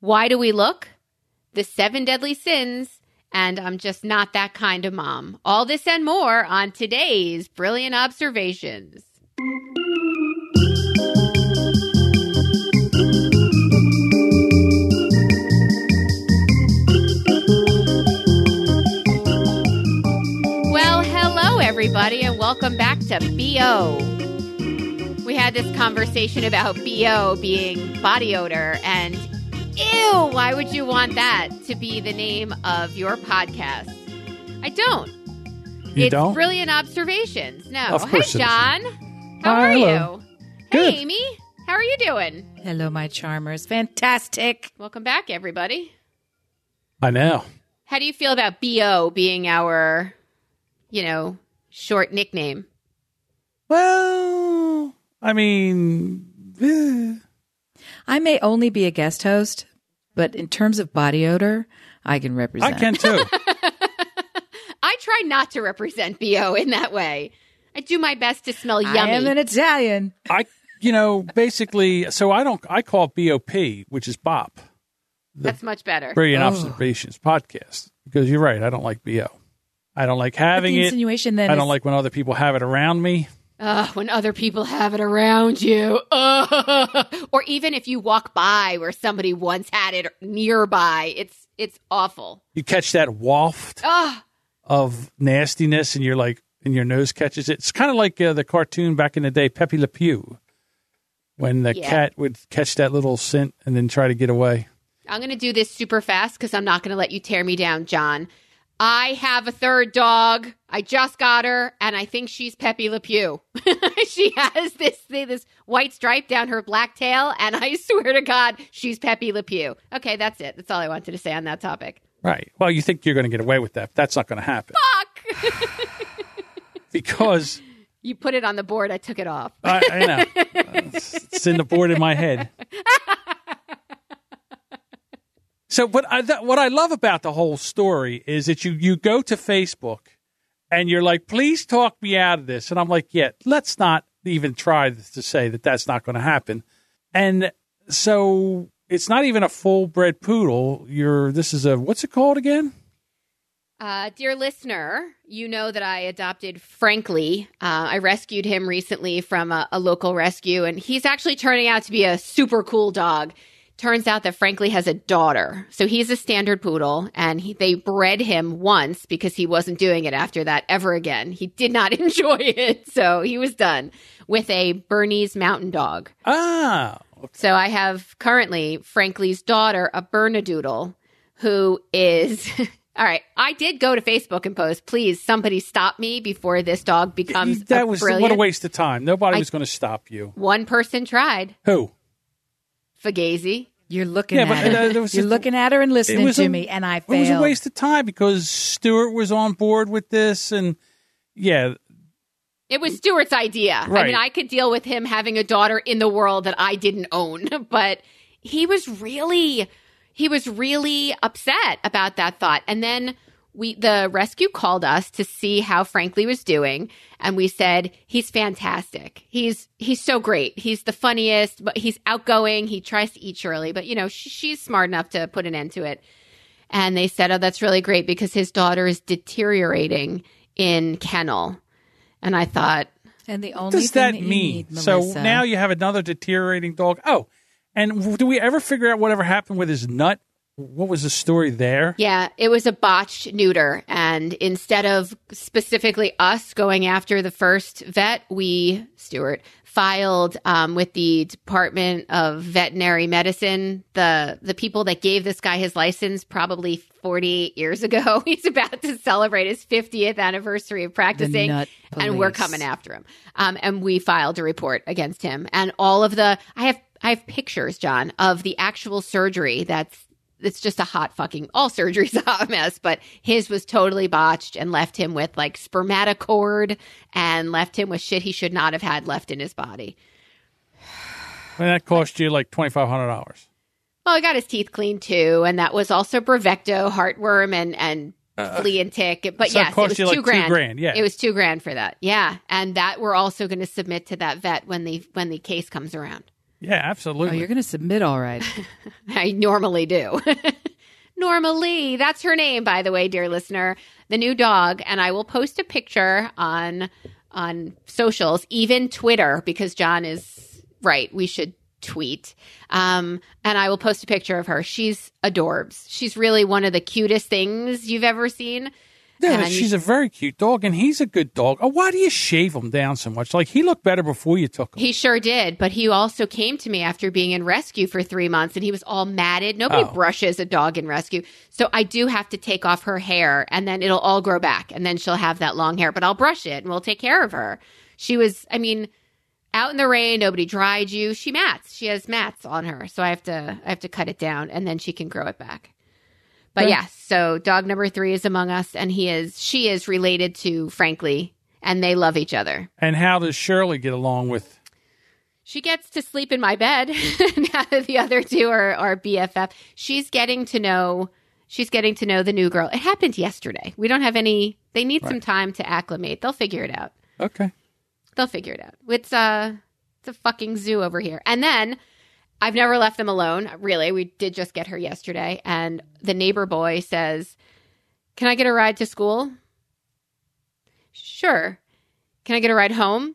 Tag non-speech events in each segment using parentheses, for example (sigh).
Why Do We Look? The Seven Deadly Sins, and I'm Just Not That Kind of Mom. All this and more on today's Brilliant Observations. Well, hello, everybody, and welcome back to BO. We had this conversation about BO being body odor, and ew, why would you want that to be the name of your podcast? I don't. You it's don't? brilliant observations. No. Of course Hey, John. How Hi, are hello. you? Good. Hey, Amy. How are you doing? Hello, my charmers. Fantastic. Welcome back, everybody. I know. How do you feel about BO being our, you know, short nickname? Well, I mean, eh, I may only be a guest host, but in terms of body odor, I can represent. I can too. (laughs) I try not to represent BO in that way. I do my best to smell yummy. I yummy. am an Italian. I, you know, basically, so I don't, I call it BOP, which is BOP, That's much better. Brilliant Oh. Observations Podcast, because you're right. I don't like BO. I don't like having the it. insinuation then I don't is- like when other people have it around me. Ugh, when other people have it around you. Ugh. Or even if you walk by where somebody once had it nearby. It's it's awful. You catch that waft Ugh. of nastiness, and you're like, and your nose catches it. It's kind of like uh, the cartoon back in the day, Pepe Le Pew, when the Yeah. cat would catch that little scent and then try to get away. I'm going to do this super fast because I'm not going to let you tear me down, John. I have a third dog. I just got her, and I think she's Pepe Le Pew. (laughs) she has this this white stripe down her black tail, and I (laughs) swear to God, she's Pepe Le Pew. Okay, that's it. That's all I wanted to say on that topic. Right. Well, you think you're going to get away with that. But that's not going to happen Fuck! (laughs) because you put it on the board. I took it off. I, I know it's it's in the board in my head. So, what I th- what I love about the whole story is that you you go to Facebook and you're like, please talk me out of this, and I'm like, yeah, let's not even try to say that that's not going to happen, and so it's not even a full bred poodle. You're this is a what's it called again? Uh, dear listener, you know that I adopted Frankly. Uh, I rescued him recently from a, a local rescue, and he's actually turning out to be a super cool dog. Turns out that Frankly has a daughter. So he's a standard poodle, and he, they bred him once because he wasn't doing it after that ever again. He did not (laughs) enjoy it, so he was done with a Bernese mountain dog. Ah, So I have currently Frankly's daughter, a Bernadoodle, who is. (laughs) All right, I did go to Facebook and post, please, somebody stop me before this dog becomes that was brilliant. what a waste of time. Nobody I- was going to stop you. One person tried, Who? Fugazi. You're looking Yeah, at but, her. uh, You're just- looking at her and listening was to a- me, and I It was a waste of time because Stewart was on board with this, and yeah, It was Stuart's idea. I mean, I could deal with him having a daughter in the world that I didn't own, (laughs) but he was really, he was really upset about that thought. And then we, the rescue called us to see how Frankly was doing. And we said, he's fantastic. He's, he's so great. He's the funniest, but he's outgoing. He tries to eat Shirley, but you know, sh- she's smart enough to put an end to it. And they said, oh, that's really great because his daughter is deteriorating in kennel. And I thought, and the what only does thing that that mean? need, so now you have another deteriorating dog. Oh, and do we ever figure out whatever happened with his nut? What was the story there? Yeah, it was a botched neuter. And instead of specifically us going after the first vet, we, Stuart, filed um, with the Department of Veterinary Medicine, the, the people that gave this guy his license probably 48 years ago. (laughs) He's about to celebrate his 50th anniversary of practicing. And we're coming after him. Um, and we filed a report against him. And all of the, I have, I have pictures, John, of the actual surgery that's it's just a hot fucking all surgery's (laughs) a hot mess, but his was totally botched and left him with like spermatocord and left him with shit he should not have had left in his body. (sighs) And that cost you like twenty five hundred dollars. Well, I got his teeth cleaned too, and that was also Bravecto, heartworm, and and flea and tick. But Uh, so yes, it, cost was you, two like, two grand. grand, yeah. it was two grand for that. Yeah, and that we're also going to submit to that vet when the when the case comes around. Yeah, Oh, absolutely. you're going to submit all right. (laughs) I normally do. (laughs) normally, that's her name, by the way, dear listener. The new dog, and I will post a picture on on socials, even Twitter, because John is right. We should tweet. Um, and I will post a picture of her. She's adorbs. She's really one of the cutest things you've ever seen. Yeah, and- she's a very cute dog, and he's a good dog. Oh, why do you shave him down so much? Like he looked better before you took him. He sure did, but he also came to me after being in rescue for three months and he was all matted. Nobody Oh. brushes a dog in rescue. So I do have to take off her hair and then it'll all grow back and then she'll have that long hair, but I'll brush it and we'll take care of her. She was, I mean, out in the rain, nobody dried you. She mats. She has mats on her. So I have to, I have to cut it down and then she can grow it back. But Okay. yes, so dog number three is among us and he is, she is related to Frankly and they love each other. And how does Shirley get along with? She gets to sleep in my bed (laughs) now that the other two are, are BFF. She's getting to know she's getting to know the new girl. It happened yesterday. We don't have any they need some time to acclimate. They'll figure it out. Okay. They'll figure it out. It's uh it's a fucking zoo over here. And then I've never left them alone, really. We did just get her yesterday and the neighbor boy says, "Can I get a ride to school?" Sure. Can I get a ride home?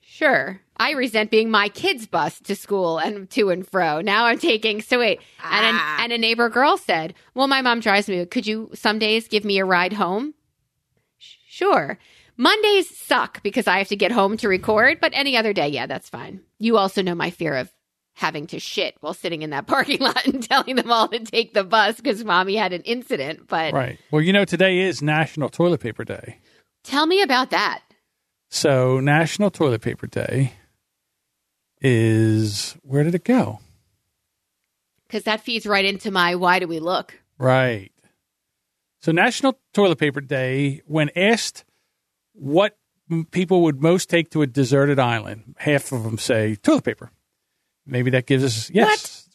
Sure. I resent being my kid's bus to school and to and fro. Now I'm taking so wait. And Ah. a, and a neighbor girl said, "Well, my mom drives me. Could you some days give me a ride home?" Sure. Mondays suck because I have to get home to record, but any other day, yeah, that's fine. You also know my fear of having to shit while sitting in that (laughs) parking lot and telling them all to take the bus because mommy had an incident. But Right. Well, you know, today is National Toilet Paper Day. tell me about that. So, National Toilet Paper Day is where did it go? Because that feeds right into my why do we look? Right. So, National Toilet Paper Day, when asked what people would most take to a deserted island, half of them say toilet paper. Maybe that gives us yes.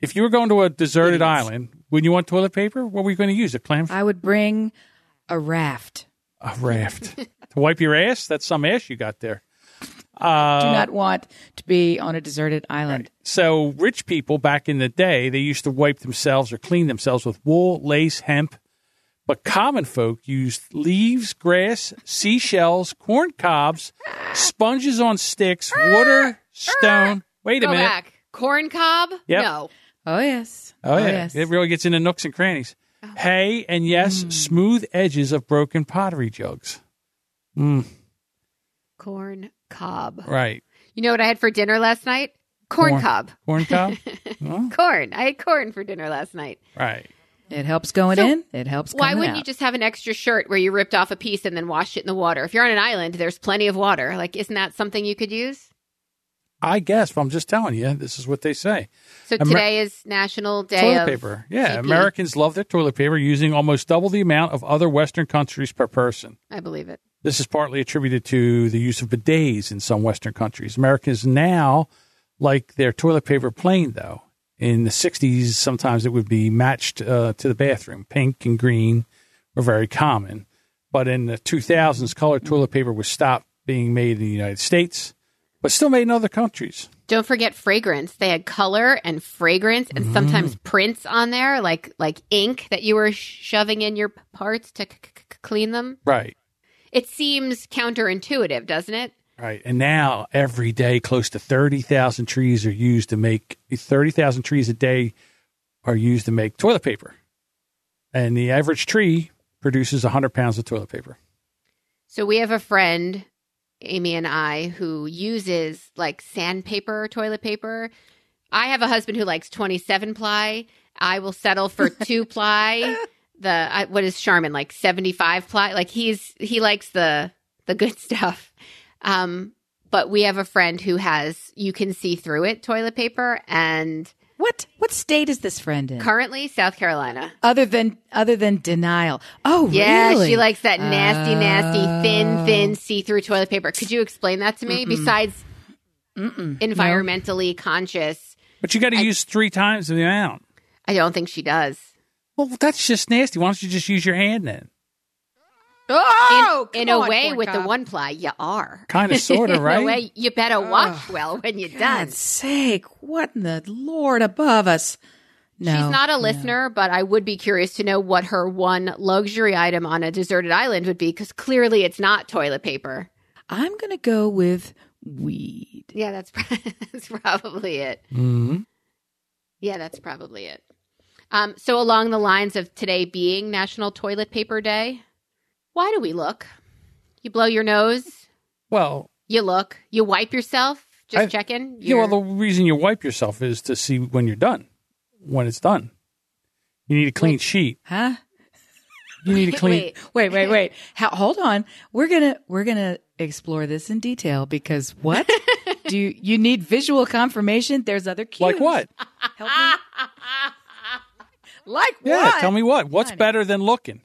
If you were going to a deserted Idiots. island, wouldn't you want toilet paper? What were you going to use? A clam, I would bring a raft. a raft to wipe your ass? That's some ass you got there. Do uh, not want to be on a deserted island. So rich people back in the day, they used to wipe themselves or clean themselves with wool, lace, hemp. But common folk used leaves, grass, seashells, corn cobs, (laughs) sponges on sticks, water, stone. Wait a Go minute. back. Corn cob? Yep. No. Oh yes. Oh, oh yeah. yes. It really gets into nooks and crannies. Oh. Hay and, yes, hmm. smooth edges of broken pottery jugs. Hmm. Corn cob. Right. You know what I had for dinner last night? Corn, Corn. cob. Corn cob? (laughs) Well, Corn. I had corn for dinner last night. right. It helps going So, in. It helps. Why wouldn't out. you just have an extra shirt where you ripped off a piece and then washed it in the water? If you're on an island, there's plenty of water. Like, isn't that something you could use? I guess, but I'm just telling you, this is what they say. So Amer- today is National Day toilet of paper. Yeah, TP. Americans love their toilet paper, using almost double the amount of other Western countries per person. I believe it. This is partly attributed to the use of bidets in some Western countries. Americans now like their toilet paper plain, though. In the 60s, sometimes it would be matched uh, to the bathroom. Pink and green were very common. But in the 2000s, colored toilet paper was stopped being made in the United States, but still made in other countries. Don't forget fragrance. They had color and fragrance, and Mm. sometimes prints on there, like like ink that you were shoving in your parts to c- c- clean them. Right. It seems counterintuitive, doesn't it? Right. And now every day, close to 30,000 trees are used to make 30,000 trees a day are used to make toilet paper. And the average tree produces 100 pounds of toilet paper. So we have a friend, Amy and I, who uses like sandpaper toilet paper. I have a husband who likes 27 ply. I will settle for (laughs) two ply. The I, what is Charmin like 75 ply? Like he's he likes the the good (laughs) stuff. Um, but we have a friend who has you can see through it toilet paper, and What what state is this friend in? currently South Carolina. other than other than denial. Oh, Yeah, really? she likes that nasty, nasty, thin, Oh. thin see-through toilet paper. Could you explain that to me? Besides environmentally conscious, But you got to use three times the amount. I don't think she does. Well, that's just nasty. Why don't you just use your hand then? Oh, in, in a on, way, corn with the one ply, you are. Kind of, (laughs) sort of, In a right? way, you better watch well when you're done. God's sake, what in the Lord above us? No, She's not a listener, but I would be curious to know what her one luxury item on a deserted island would be because clearly it's not toilet paper. I'm going to go with weed. Yeah, that's, (laughs) that's probably it. hmm Yeah, that's probably it. Um, so, along the lines of today being National Toilet Paper Day, why do we look? You blow your nose, Well, you look, you wipe yourself, just I- checking. yeah, well, You're- the reason you wipe yourself is to see when you're done, when it's done. You need a clean Wait. sheet. Huh? You need a (laughs) clean. Wait, Wait, wait, (laughs) wait. How, hold on. We're gonna we're gonna explore this in detail because what (laughs) do you, you need visual confirmation? There's other cues. Like what? Help me. Like Yeah, what? tell me what. What's Honey. better than looking?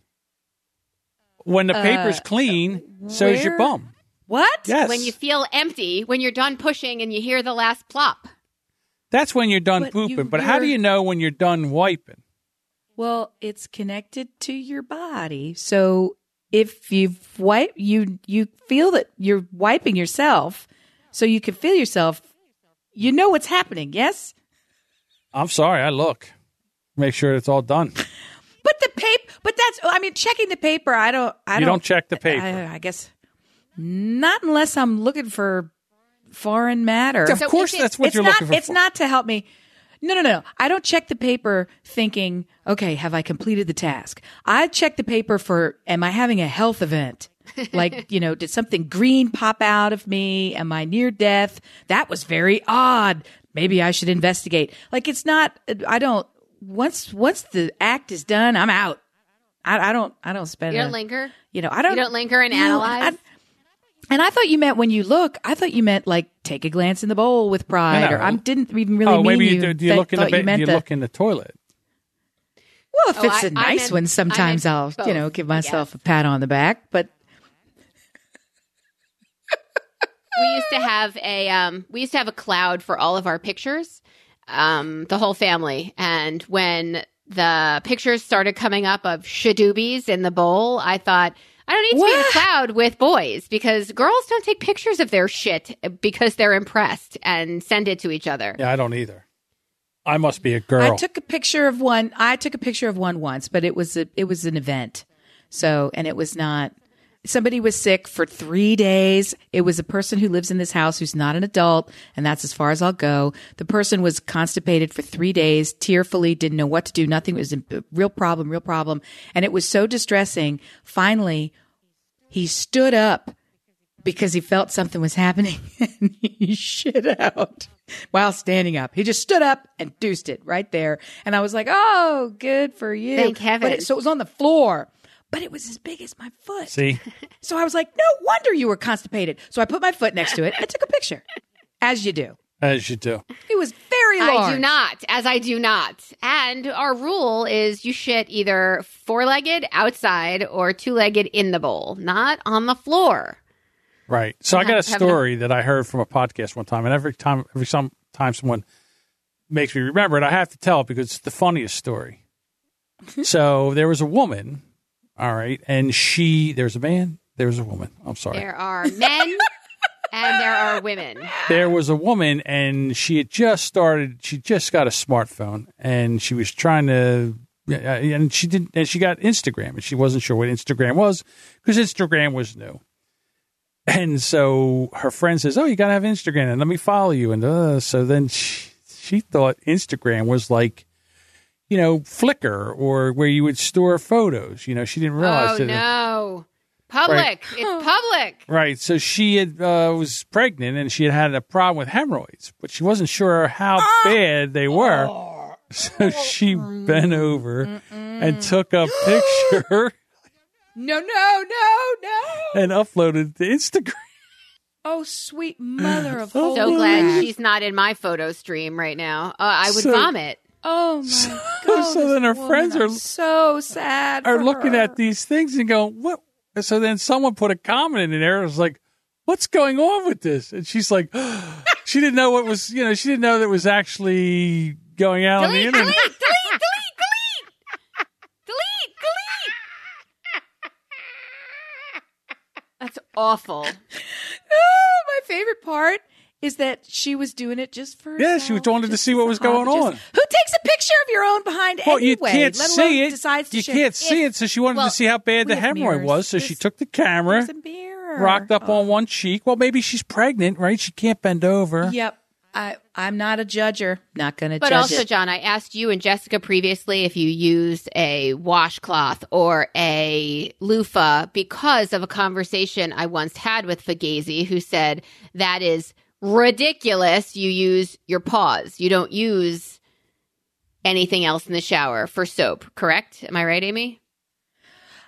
When the paper's Uh, clean, so's your bum. What? Yes. when you feel empty, when you're done pushing and you hear the last plop. That's when you're done But you- pooping. but how do you know when you're done wiping? Well, it's connected to your body. So if you've wipe you you feel that you're wiping yourself, so you can feel yourself. You know what's happening. Yes. I'm sorry, I look. Make sure it's all done. But the paper, but that's, I mean, checking the paper, I don't, I You don't, don't check the paper. I, I guess not unless I'm looking for foreign matter. of So course, it- that's what it's you're not, looking for. it's not to help me. No, no, no. I don't check the paper thinking, okay, have I completed the task? I check the paper for, am I having a health event? (laughs) like, you know, did something green pop out of me? Am I near death? That was very odd. Maybe I should investigate. Like, it's not, I don't, once, once the act is done, I'm out. I, I don't, I don't spend, You a- don't linger. you know, I don't, You don't linger and No, analyze. I- and I thought you meant when you look. I thought you meant like take a glance in the bowl with pride, No. or I didn't even really oh, mean maybe you. you, do, do you th- look in the thought you ba- meant you the- look in the toilet. Well, if Oh, it's I- a I nice meant- one, sometimes I'll both, you know give myself guess. a pat on the back. But we used to have a um, we used to have a cloud for all of our pictures, um, the whole family. And when the pictures started coming up of shadoobies in the bowl, I thought I don't need to be in a What? cloud with boys because girls don't take pictures of their shit because they're impressed and send it to each other. Yeah, I don't either. I must be a girl. I took a picture of one. I took a picture of one once, but it was a, it was an event. So, and it was not. Somebody was sick for three days. It was a person who lives in this house who's not an adult, and that's as far as I'll go. The person was constipated for three days, tearfully, didn't know what to do. Nothing it was a real problem, real problem, and it was so distressing. Finally, he stood up because he felt something was happening (laughs) and he shit out while standing up. He just stood up and deuced it right there. And I was like, oh, good for you. Thank heaven. But it, so it was on the floor, but it was as big as my foot. See, (laughs) So I was like, no wonder you were constipated. So I put my foot next to it and took a picture, as you do. as you do. It was very large. I do not, as I do not. And our rule is you shit either four legged outside or two legged in the bowl, not on the floor. Right. So I got a Have- have story that I heard from a podcast one time, and every time, every some time someone makes me remember it, I have to tell it because it's the funniest story. (laughs) so there was a woman, all right, and she there's a man, there's a woman. I'm sorry. There are men and there are women. there was a woman and she had just started she just got a smartphone and she was trying to uh, and she didn't and she got instagram and she wasn't sure what instagram was because instagram was new and so her friend says oh you gotta have instagram and let me follow you and uh, so then she, she thought instagram was like you know flickr or where you would store photos you know she didn't realize Oh that no. Public. It's public. (gasps) Right. So she had uh, was pregnant and she had had a problem with hemorrhoids, but she wasn't sure how bad they were. (laughs) So she bent over and took a (gasps) picture No, no, no, no. and uploaded it to Instagram. Oh, sweet mother of (laughs) So So glad she's not in my photo stream right now. Uh, I would So- vomit. Oh my god! (laughs) so then her friends are- so sad. Are for looking her. at these things and going, "What?" So then someone put a comment in there. It was like, "What's going on with this?" And she's like, (gasps) she didn't know what was, you know, she didn't know that it was actually going out on the Delete, internet. delete, delete, delete, delete. Delete, delete. awful. (laughs) Oh, my favorite part is that she was doing it just for Yeah, she herself, wanted to see what was going on. Who takes a picture of your own behind Well, anyway? you can't let alone see it. Decides to You share- can't see If it, so she wanted well, to see how bad the hemorrhoid mirrors. was. So she took the camera, a rocked up on oh. one cheek. Well, maybe she's pregnant, right? She can't bend over. Yep. I, I'm not a judger. Not going to judge. But also, it. John, I asked you and Jessica previously if you used a washcloth or a loofah because of a conversation I once had with Fugazi, who said that is ridiculous. You use your paws. You don't use anything else in the shower for soap, correct? Am I right, Amy?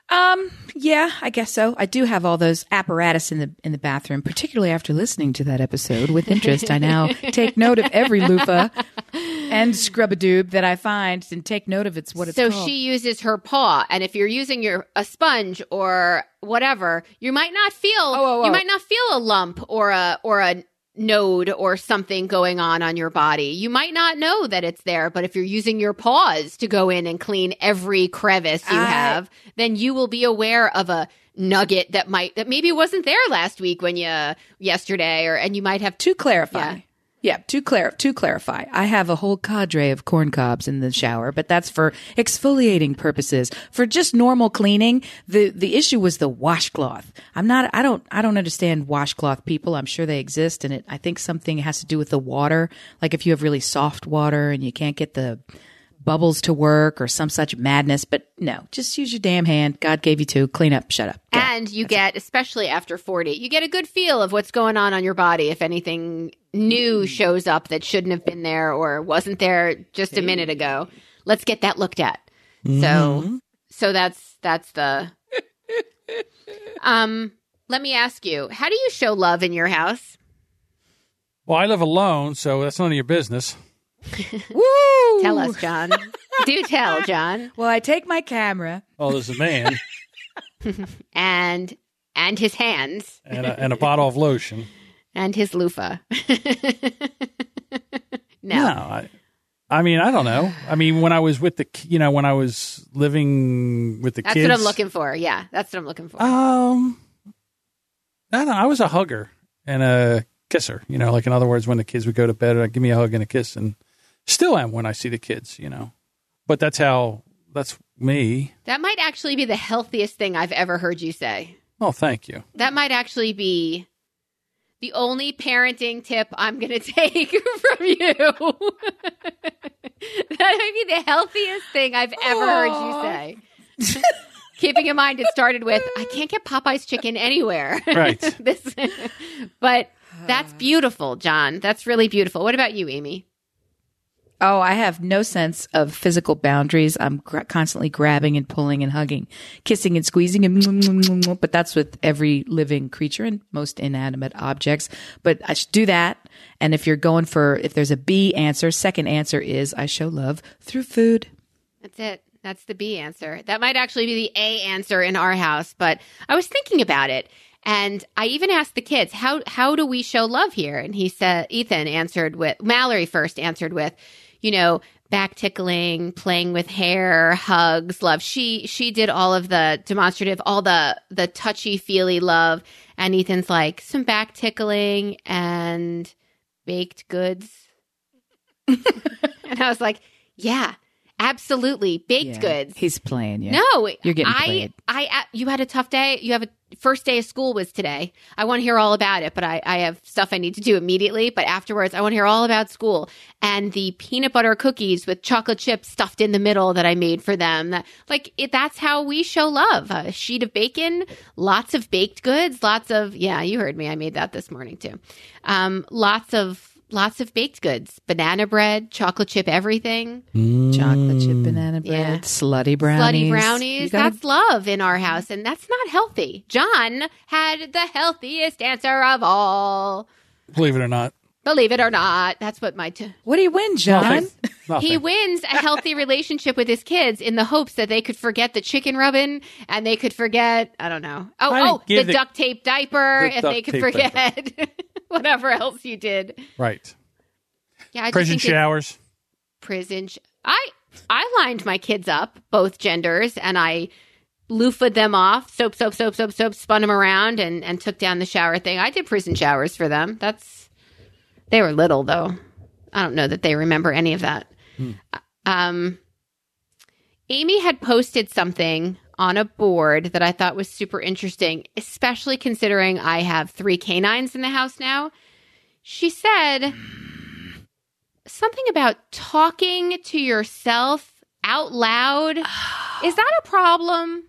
Um, yeah, I guess so. I do have all those apparatus in the in the bathroom, particularly after listening to that episode with interest. I now (laughs) take note of every loofah and scrub a doob that I find and take note of it's what it's so called. she uses her paw, and if you're using your a sponge or whatever, you might not feel oh, you oh. might not feel a lump or a or a node or something going on on your body. You might not know that it's there, but if you're using your paws to go in and clean every crevice you I- have, then you will be aware of a nugget that might that maybe wasn't there last week when you yesterday or and you might have to clarify. Yeah. Yeah. to clar- to clarify, I have a whole cadre of corn cobs in the shower, but that's for exfoliating purposes. For just normal cleaning, the the issue was the washcloth. I'm not I don't I don't understand washcloth people. I'm sure they exist and it I think something has to do with the water. Like if you have really soft water and you can't get the bubbles to work or some such madness, but no, just use your damn hand. God gave you two. Clean up, shut up. Go. And you get, especially after 40, you get a good feel of what's going on on your body if anything new shows up that shouldn't have been there or wasn't there just a minute ago. Let's get that looked at. So, so that's, that's the, um, let me ask you, how do you show love in your house? Well, I live alone, so that's none of your business. Woo! Tell us, John. do tell, John. (laughs) Well, I take my camera. Oh, there's a man (laughs) And, and his hands and, a, and a bottle of lotion. and his loofah. (laughs) no. No, I, I mean, I don't know. I mean, when I was with the, you know, when I was living with the That's kids, what I'm looking for. Yeah, that's what I'm looking for. Um, I don't know. I was a hugger and a kisser. You know, like in other words, when the kids would go to bed, I'd give me a hug and a kiss, and still am when I see the kids. You know, but that's how. That's me. That might actually be the healthiest thing I've ever heard you say. Oh, thank you. That might actually be the only parenting tip I'm going (laughs) to take from you. (laughs) that might be the healthiest thing I've ever heard you say. (laughs) Keeping in mind, it started with I can't get Popeye's chicken anywhere. Right. this, but that's beautiful, John. That's really beautiful. What about you, Amy? Oh, I have no sense of physical boundaries. I'm constantly grabbing and pulling and hugging, kissing and squeezing and but that's with every living creature and most inanimate objects. But I should do that. And if you're going for if there's a B answer, second answer is I show love through food. That's it. That's the B answer. That might actually be the A answer in our house, but I was thinking about it. And I even asked the kids, how how do we show love here? And he said Ethan answered with Mallory first answered with, you know, back tickling, playing with hair, hugs, love. She she did all of the demonstrative, all the the touchy feely love. And Ethan's like, some back tickling and baked goods. (laughs) and I was like, yeah, absolutely. Baked Yeah. goods. He's playing you. No, You're getting I, played. I, I, you had a tough day. You have a first day of school was today. I want to hear all about it, but I, I have stuff I need to do immediately. But afterwards, I want to hear all about school and the peanut butter cookies with chocolate chips stuffed in the middle that I made for them. That, like, it, that's how we show love. A sheet of bacon, lots of baked goods, lots of, yeah, you heard me. I made that this morning too. Um, lots of, lots of baked goods, banana bread, chocolate chip, everything. Mm. Chocolate chip banana bread, Yeah. slutty brownies. Slutty brownies. Gotta- That's love in our house, and that's not healthy. John had the healthiest answer of all. Believe it or not, Believe it or not, that's what my. T- what do you win, John? Nothing. Nothing. he wins a healthy relationship with his kids in the hopes that they could forget the chicken rubbin and they could forget I don't know. Oh, I oh, the, the- duct tape diaper The if they could tape forget (laughs) (laughs) whatever else you did. right? Yeah, I Prison showers. prison. Sh- I I lined my kids up, both genders, and I loofah'd them off, soap, soap, soap, soap, soap, spun them around, and and took down the shower thing. I did prison showers for them. That's they were little though. I don't know that they remember any of that. Um, Amy had posted something on a board that I thought was super interesting, especially considering I have three canines in the house now. She said something about talking to yourself out loud. Is that a problem?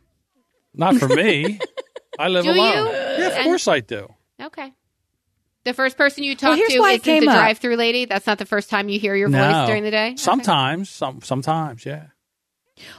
Not for me. (laughs) I live Do alone. you? Yeah, of And- course I do. Okay. The first person you talk here's to why it isn't came the drive-through lady. That's not the first time you hear your no. voice during the day. Okay. Sometimes, some sometimes, yeah.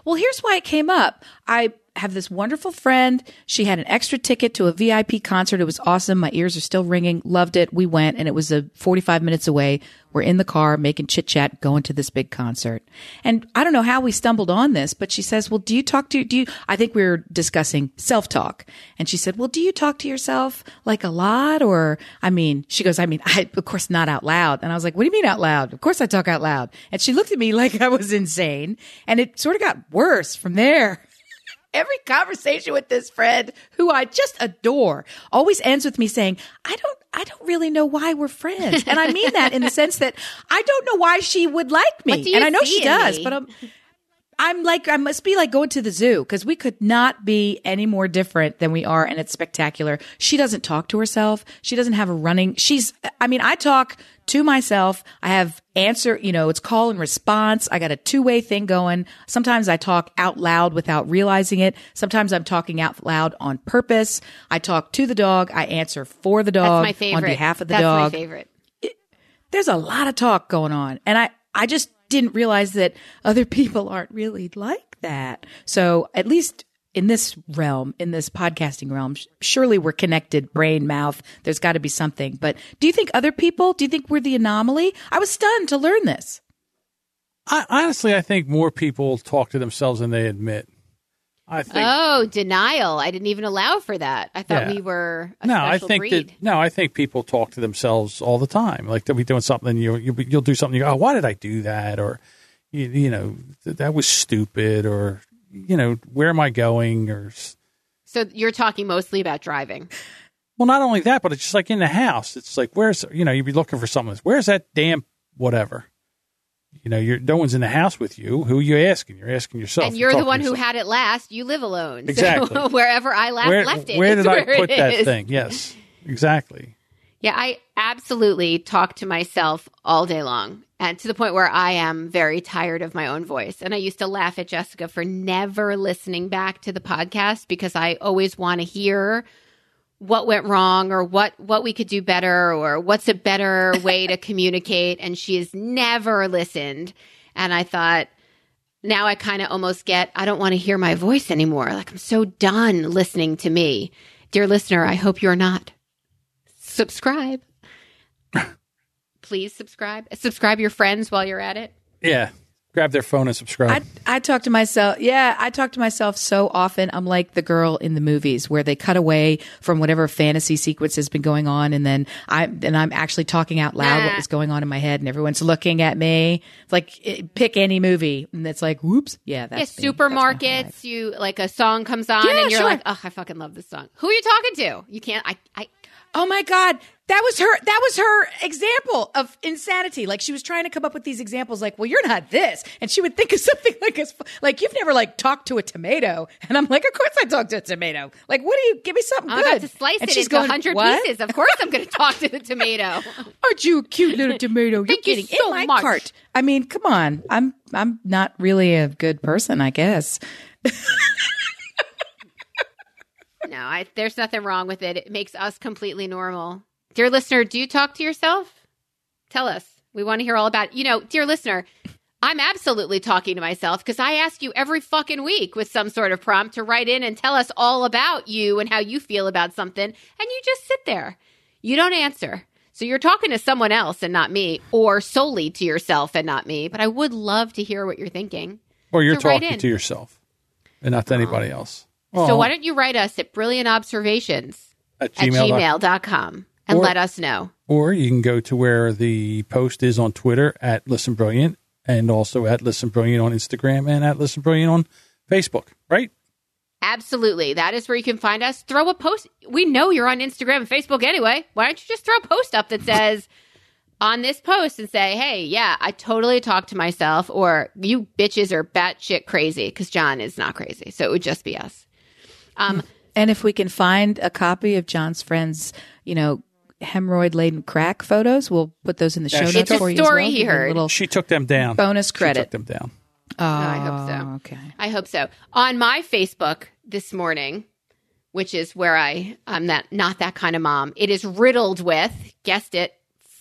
Well, here's why it came up. I have this wonderful friend. She had an extra ticket to a VIP concert. It was awesome. My ears are still ringing. Loved it. We went and it was a 45 minutes away. We're in the car making chit chat, going to this big concert. And I don't know how we stumbled on this, but she says, well, do you talk to, do you, I think we were discussing self talk. And she said, well, do you talk to yourself like a lot? Or, I mean, she goes, I mean, I, of course, not out loud. And I was like, what do you mean out loud? Of course I talk out loud. And she looked at me (laughs) like I was insane. And it sort of got worse from there. Every conversation with this friend who I just adore always ends with me saying, I don't, I don't really know why we're friends. And I mean that in the sense that I don't know why she would like me. What do you and I know she does, me? but I'm, I'm like, I must be like going to the zoo because we could not be any more different than we are. And it's spectacular. She doesn't talk to herself. She doesn't have a running. She's, I mean, I talk to myself. I have answer, you know, it's call and response. I got a two way thing going. Sometimes I talk out loud without realizing it. Sometimes I'm talking out loud on purpose. I talk to the dog. I answer for the That's dog my favorite. on behalf of the That's dog That's my favorite. there's a lot of talk going on and i i just didn't realize that other (laughs) people aren't really like that. So at least in this realm in this podcasting realm surely we're connected brain mouth there's got to be something. But do you think other people do you think we're the anomaly? I was stunned to learn this. I, honestly, I think more people talk to themselves than they admit. I think. Oh, denial. I didn't even allow for that. I thought Yeah. we were a no, I think breed. that no, I think people talk to themselves all the time. Like they'll be doing something, you you'll, you'll do something. You go, oh, why did I do that? Or you, you know, th- that was stupid. Or you know, where am I going? Or so you're talking mostly about driving. well, not only that, but it's just like in the house. It's like where's you know, you'd be looking for something. Where's that damn whatever? You know, you're no one's in the house with you. Who are you asking? You're asking yourself. and you're the one who had it last. You live alone. So Exactly. (laughs) wherever I la- where, left it. where did I put that is. thing? Yes, (laughs) exactly. Yeah, I absolutely talk to myself all day long. And to the point where I am very tired of my own voice. And I used to laugh at Jessica for never listening back to the podcast because I always want to hear what went wrong or what what we could do better or what's a better (laughs) way to communicate and she has never listened. And I thought now I kind of almost get I don't want to hear my voice anymore. Like I'm so done listening to me. Dear listener, I hope you're not subscribe. (laughs) Please subscribe. Subscribe your friends while you're at it. Yeah, grab their phone and subscribe. I, I talk to myself. Yeah, I talk to myself so often. I'm like the girl in the movies where they cut away from whatever fantasy sequence has been going on, and then I and I'm actually talking out loud what was going on in my head, and everyone's looking at me. It's like it, pick any movie, and it's like, whoops, yeah, that's Yeah, me. That's my whole life. supermarkets. You like a song comes on Yeah, and you're sure. like, oh, I fucking love this song. Who are you talking to? You can't. I. I Oh my god, that was her. That was her example of insanity. Like she was trying to come up with these examples. Like, well, you're not this, and she would think of (laughs) something like as like you've never like talked to a tomato, and I'm like, of course I talked to a tomato. Like, what do you give me something I'm good? about to slice and it she's into going, hundred "What? pieces. Of course, I'm going (laughs) to talk to the tomato. (laughs) Aren't you a cute little tomato? You're Thank you getting so in my much. cart. I mean, come on. I'm I'm not really a good person, I guess. no, I, there's nothing wrong with it. It makes us completely normal. Dear listener, do you talk to yourself? Tell us. We want to hear all about it. You know, dear listener, I'm absolutely talking to myself because I ask you every fucking week with some sort of prompt to write in and tell us all about you and how you feel about something. And you just sit there. You don't answer. So you're talking to someone else and not me, or solely to yourself and not me. But I would love to hear what you're thinking. or you're so talking to yourself and not to anybody else. So why don't you write us at brilliantobservations at at gmail. gmail.com and Or- let us know. Or you can go to where the post is on Twitter at Listen Brilliant and also at Listen Brilliant on Instagram and at Listen Brilliant on Facebook, right? Absolutely. That is where you can find us. Throw a post. We know you're on Instagram and Facebook anyway. Why don't you just throw a post up that says on this post and say, hey, yeah, I totally talked to myself, or you bitches are batshit crazy because John is not crazy. So it would just be us. Um, And if we can find a copy of John's friend's, you know, hemorrhoid laden crack photos, we'll put those in the show she notes It's a for you. story as well. he Give you a heard. She took them down. bonus credit. She took them down. Oh, I hope so. Okay. I hope so. On my Facebook this morning, which is where I I'm that not that kind of mom. It is riddled with, guessed it,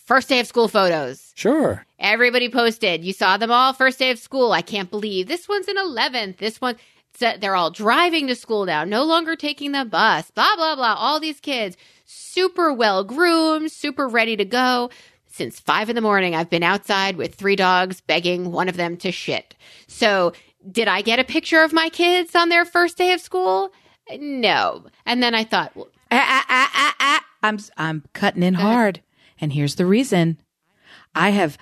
first day of school photos. Sure. Everybody posted. You saw them all first day of school. I can't believe this one's in 11th. This one so they're all driving to school now, no longer taking the bus. Blah blah blah. All these kids super well groomed, super ready to go. Since five in the morning, I've been outside with three dogs begging one of them to shit. So, did I get a picture of my kids on their first day of school? No. And then I thought, well, Ah, ah, ah, ah, ah. I'm I'm cutting in hard, and here's the reason. I have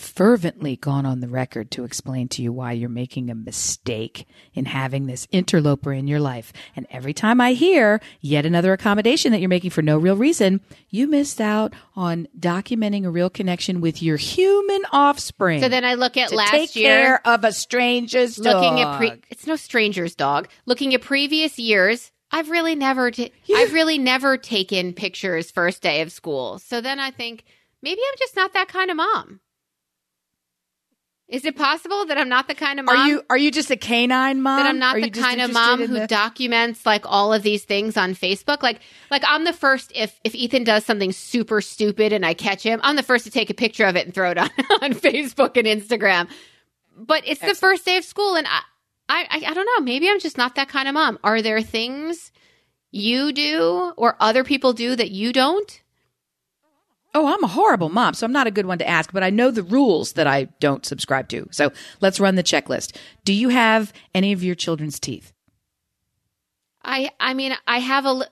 fervently gone on the record to explain to you why you're making a mistake in having this interloper in your life. And every time I hear yet another accommodation that you're making for no real reason, you missed out on documenting a real connection with your human offspring. so then I look at last take year. care of a stranger's looking dog. at pre it's no stranger's dog looking at previous years i've really never i've really never taken pictures first day of school so then i think maybe i'm just not that kind of mom is it possible that i'm not the kind of mom Are you are you just a canine mom? that I'm not Are the kind of mom who the- documents like all of these things on Facebook. Like, like I'm the first if if Ethan does something super stupid and I catch him, I'm the first to take a picture of it and throw it (laughs) on on Facebook and Instagram. But it's the first day of school, and I I I don't know. Maybe I'm just not that kind of mom. Are there things you do or other people do that you don't? Oh, I'm a horrible mom, so I'm not a good one to ask, but I know the rules that I don't subscribe to. So let's run the checklist. Do you have any of your children's teeth? I I mean I have a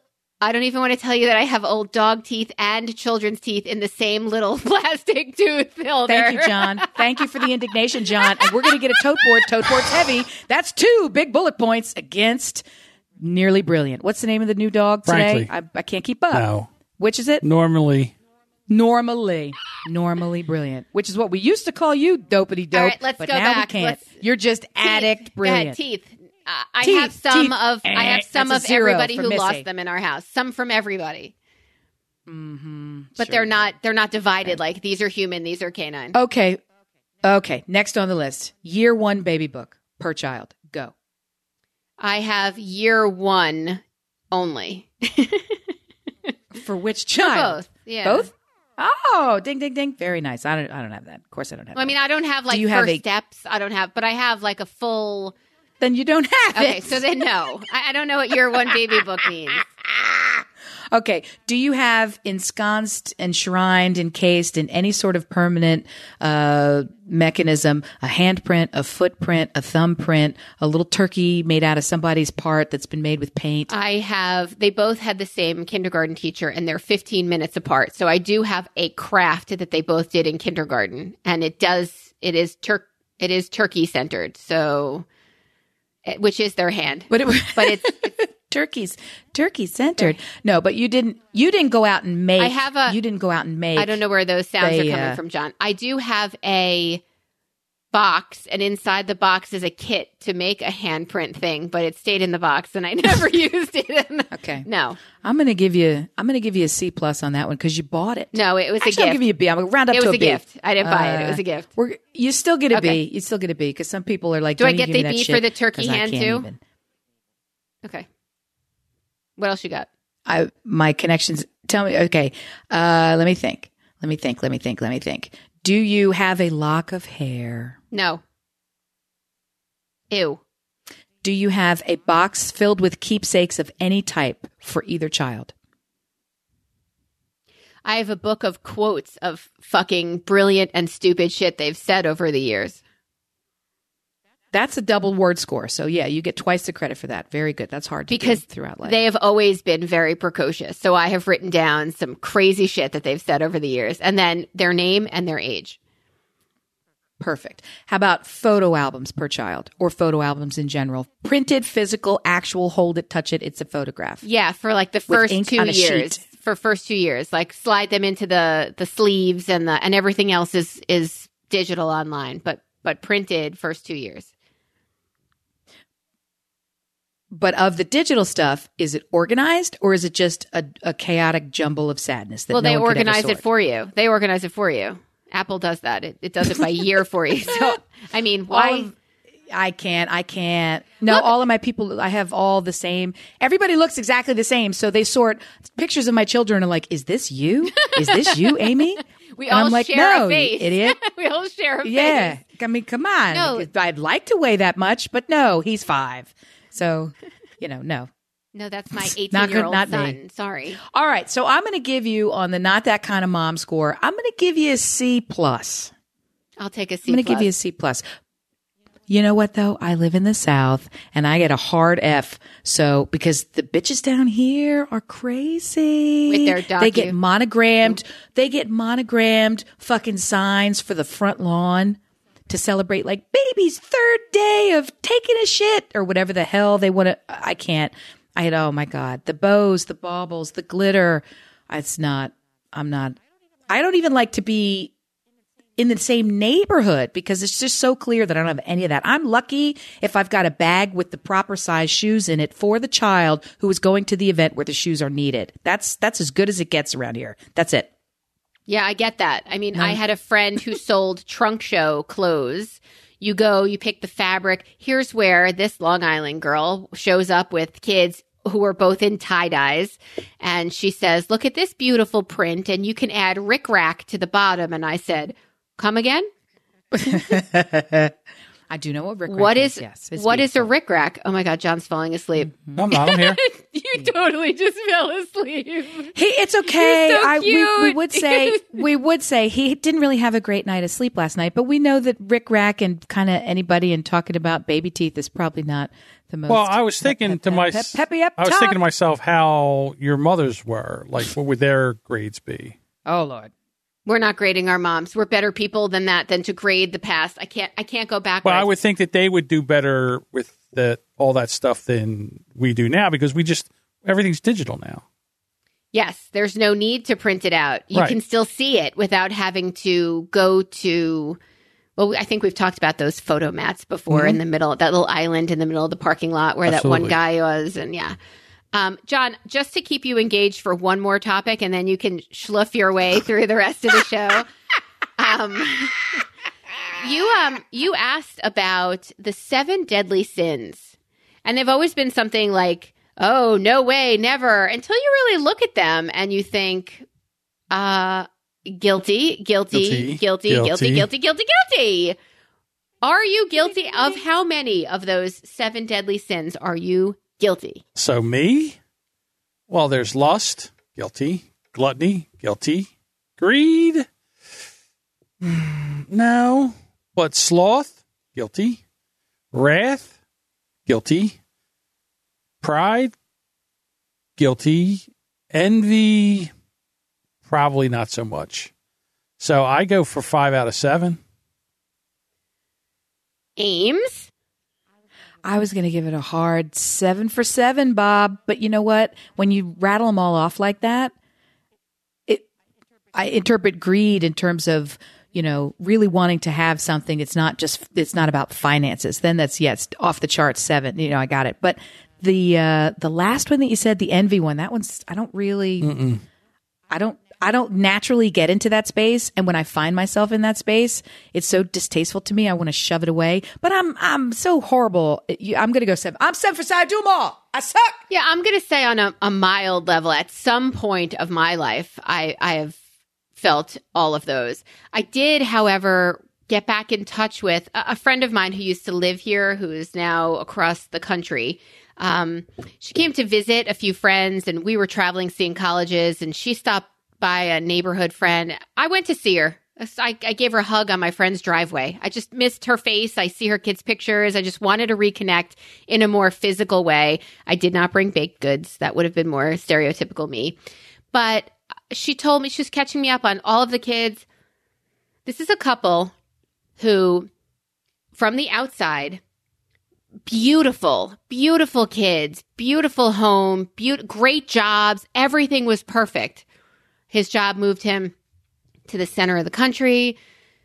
I don't even want to tell you that I have old dog teeth and children's teeth in the same little (laughs) plastic tooth holder. Thank you, John. Thank you for the indignation, John. And we're going to get a tote board. Tote board's heavy. That's two big bullet points against nearly brilliant. What's the name of the new dog today? Frankly. I, I can't keep up. No. Which is it? Normally, Normally, normally brilliant, which is what we used to call you, dopey dope. All right, let's but go now back. we can't. Let's- You're just addict Teeth. Ahead, brilliant. teeth. Uh, I Teeth, have some teeth. of I have Eh, some of a zero everybody who Missy. lost them in our house. Some from everybody, Mm-hmm. but they're not they're not divided like these are human, these are canine. Okay. Okay. Next on the list year one baby book per child. Go. I have year one only. (laughs) For which For child? both, yeah. Both? Oh, ding, ding, ding. Very nice. I don't, I don't have that. Of course, I don't have Well, I mean, I don't have like you first have a- steps. I don't have, but I have like a full. Then you don't have Okay, it. so then no, I, I don't know what your one baby book (laughs) means. Okay. Do you have ensconced, enshrined, encased in any sort of permanent uh, mechanism a handprint, a footprint, a thumbprint, a little turkey made out of somebody's part that's been made with paint? I have, they both had the same kindergarten teacher and they're 15 minutes apart. So I do have a craft that they both did in kindergarten and it does, it is Turk, it is turkey centered. So, which is their hand. But it But it's, (laughs) turkeys, turkey centered. No, but you didn't. You didn't go out and make. I have a- You didn't go out and make. I don't know where those sounds They, are coming uh, from, John. I do have a box and inside the box is a kit to make a handprint thing, but it stayed in the box and I (laughs) never used it. Okay. No, I'm gonna give you. I'm gonna give you a C plus on that one because you bought it. no, it was Actually, a I'll gift. give you a B. I'm gonna round up It to was a a gift. I didn't buy it. It Uh, was a gift. We're you still get a Okay. B. You still get a B because some people are like, Do I get the B for the turkey hand too? even. Okay. What else you got? I my connections. Tell me. Okay. Uh, let me think. Let me think. Let me think. Let me think. Do you have a lock of hair? No. Ew. Do you have a box filled with keepsakes of any type for either child? I have a book of quotes of fucking brilliant and stupid shit they've said over the years. That's a double word score. So yeah, you get twice the credit for that. Very good. That's hard to Because do throughout life. They have always been very precocious. So I have written down some crazy shit that they've said over the years and then their name and their age. Perfect. How about photo albums per child or photo albums in general? Printed, physical, actual, hold it, touch it. It's a photograph. Yeah, for like the first two years. sheet. For first two years, like slide them into the the sleeves and the and everything else is is digital online, but but printed first two years. But of the digital stuff, is it organized or is it just a, a chaotic jumble of sadness that Well, no they one could ever organize it for you. They organize it for you. Apple does that. It, it does it by year for you. So (laughs) I mean, why? Of- I can't. I can't. No, Look- all of my people, I have all the same. Everybody looks exactly the same. So they sort pictures of my children are like, is this you? Is this you, (laughs) Amy? we And all I'm like, share no, a you face, idiot. (laughs) we all share a Yeah. face. Yeah. I mean, come on. No. I'd like to weigh that much, but no, he's five. So, you know, no. No, that's my (laughs) Not good- eighteen-year-old not me. son. Sorry. All right. So I'm going to give you on the not that kind of mom score. I'm going to give you a C plus. I'll take a C. I'm going to give you a C plus. You know what though? I live in the South and I get a hard F. So because the bitches down here are crazy. With their they get monogrammed. They get monogrammed fucking signs for the front lawn to celebrate like baby's third day of taking a shit or whatever the hell they want to. I can't. I had, oh my God, the bows, the baubles, the glitter. It's not, I'm not, I don't even like to be in the same neighborhood because it's just so clear that I don't have any of that. I'm lucky if I've got a bag with the proper size shoes in it for the child who is going to the event where the shoes are needed. That's that's as good as it gets around here. That's it. Yeah, I get that. I mean, I had a friend who (laughs) sold trunk show clothes. You go, you pick the fabric. Here's where this Long Island girl shows up with kids who are both in tie dyes. And she says, Look at this beautiful print, and you can add rickrack to the bottom. And I said, Come again? (laughs) I do know what Rick What Rack is Yes, it's what is a beautiful. rickrack? Oh my God, John's falling asleep. I'm not. I'm here. (laughs) you totally just fell asleep. He, it's okay. You're so I, we, we would say (laughs) we would say he didn't really have a great night of sleep last night, but we know that rickrack and kind of anybody and talking about baby teeth is probably not the most. Well, I was thinking pep- to pep- my, pep- peppy up I was talk. thinking to myself how your mothers were. Like, what would their grades be? Oh Lord. We're not grading our moms. We're better people than that than to grade the past. I can't I can't go back. Well, I would think that they would do better with the all that stuff than we do now because we just everything's digital now. Yes, there's no need to print it out. You Right. can still see it without having to go to. Well, I think we've talked about those photo mats before mm-hmm. in the middle, that little island in the middle of the parking lot where that one guy was, and yeah. Um, John, just to keep you engaged for one more topic, and then you can schluff your way through the rest of the show. (laughs) Um, you um you asked about the seven deadly sins, and they've always been something like, "Oh, no way, never," until you really look at them and you think, "Uh, guilty, guilty, Guilty, guilty, guilty, guilty. guilty, guilty, guilty." Are you guilty of how many of those seven deadly sins are you guilty? So me, well, there's lust, guilty. Gluttony, guilty. Greed, Mm, no. But sloth, guilty. Wrath, guilty. Pride, guilty. Envy, probably not so much. So I go for five out of seven. Ames? I was going to give it a hard seven for seven, Bob. But you know what? When you rattle them all off like that, it I interpret greed in terms of you know really wanting to have something. It's not just it's not about finances. Then that's yeah, it's off the charts seven. You know, I got it. But the uh the last one that you said, the envy one, that one's I don't really. I don't I don't naturally get into that space and when I find myself in that space it's so distasteful to me I want to shove it away. But I'm I'm so horrible. I'm going to go 7 I'm 7 for 7 I do them all. I suck. Yeah, I'm going to say on a, a mild level, at some point of my life, I, I have felt all of those. I did, however, get back in touch with a, a friend of mine who used to live here, who is now across the country. Um, she came to visit a few friends, and we were traveling, seeing colleges, and she stopped by a neighborhood friend. I went to see her. I, I gave her a hug on my friend's driveway. I just missed her face. I see her kids' pictures. I just wanted to reconnect in a more physical way. I did not bring baked goods. That would have been more stereotypical me. But she told me she was catching me up on all of the kids. This is a couple who, from the outside, beautiful, beautiful kids, beautiful home, be- great jobs. Everything was perfect. His job moved him to the center of the country.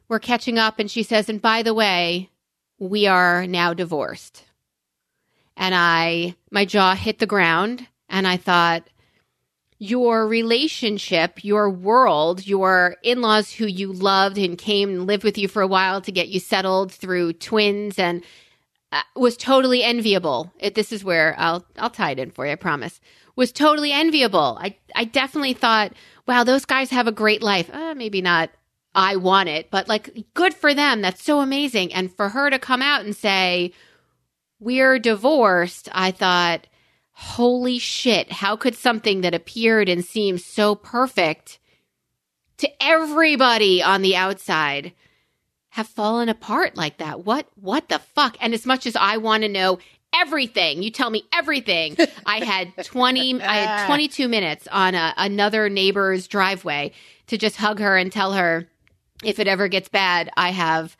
We're catching up. And she says, and by the way, we are now divorced. And I, my jaw hit the ground and I thought, your relationship, your world, your in laws who you loved and came and lived with you for a while to get you settled through twins and uh, was totally enviable. It, this is where I'll I'll tie it in for you. I promise. Was totally enviable. I I definitely thought, wow, those guys have a great life. Uh, maybe not. I want it, but like, good for them. That's so amazing. And for her to come out and say, we're divorced, I thought, holy shit, how could something that appeared and seemed so perfect to everybody on the outside have fallen apart like that? What what the fuck? And as much as I want to know everything, you tell me everything. (laughs) I had 20 I had ah. 22 minutes on a, another neighbor's driveway to just hug her and tell her if it ever gets bad, I have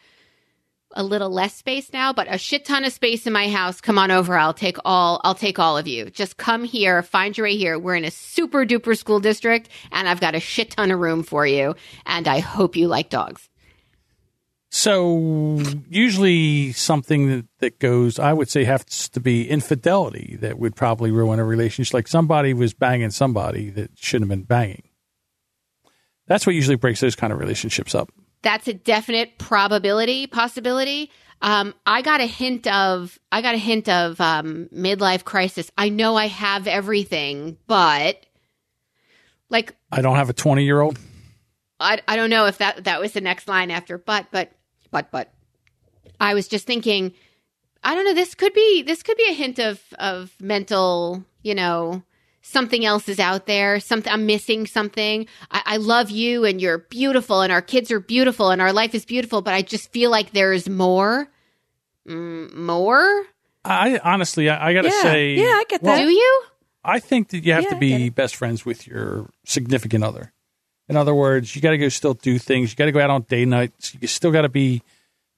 a little less space now, but a shit ton of space in my house. Come on over. I'll take all, I'll take all of you. Just come here, find your way here. We're in a super duper school district and I've got a shit ton of room for you. And I hope you like dogs. So usually something that, that goes, I would say, has to be infidelity that would probably ruin a relationship. Like somebody was banging somebody that shouldn't have been banging. That's what usually breaks those kind of relationships up. That's a definite probability, possibility. Um, I got a hint of I got a hint of um, midlife crisis. I know I have everything, but like I don't have a twenty year old. I I don't know if that that was the next line after but but but but I was just thinking I don't know this could be this could be a hint of of mental you know something else is out there something i'm missing something. I, I, love you and you're beautiful and our kids are beautiful and our life is beautiful but i just feel like there's more mm, more? I honestly i, I gotta yeah. say yeah i get that. do you? I think that you have Yeah, to be best friends with your significant other in other words you gotta go still do things. You gotta go out on day nights. You still gotta be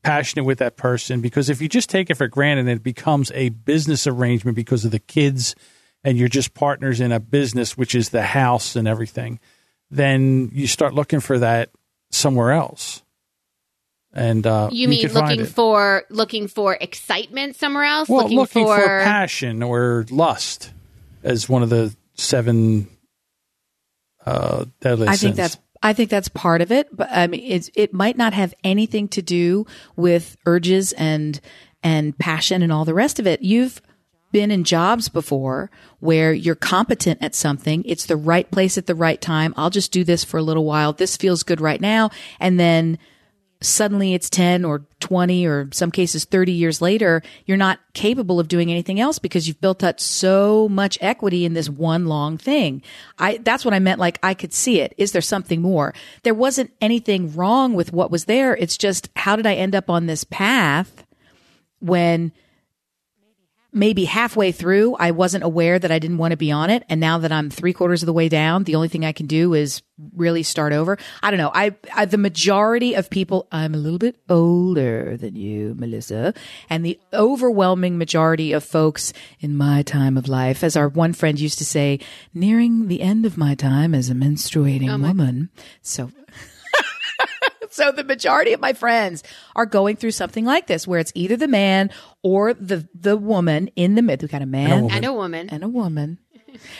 passionate with that person because if you just take it for granted it becomes a business arrangement because of the kids and you're just partners in a business, which is the house and everything, then you start looking for that somewhere else. And uh, you mean can find looking for looking for excitement somewhere else? Well, looking, looking for, for passion or lust as one of the seven uh, I think that's I think that's part of it, but I mean, it's, it might not have anything to do with urges and and passion and all the rest of it. You've been in jobs before where you're competent at something. It's the right place at the right time. I'll just do this for a little while. This feels good right now, and then suddenly it's 10 or 20 or some cases 30 years later, you're not capable of doing anything else because you've built up so much equity in this one long thing. I, that's what I meant. Like I could see it. Is there something more? There wasn't anything wrong with what was there. It's just, how did I end up on this path when maybe halfway through, I wasn't aware that I didn't want to be on it. And now that I'm three quarters of the way down, the only thing I can do is really start over. I don't know. I, I, the majority of people, I'm a little bit older than you, Melissa, and the overwhelming majority of folks in my time of life, as our one friend used to say, nearing the end of my time as a menstruating oh woman. So so the majority of my friends are going through something like this, where it's either the man or the the woman in the middle. We got a man and a woman and a woman.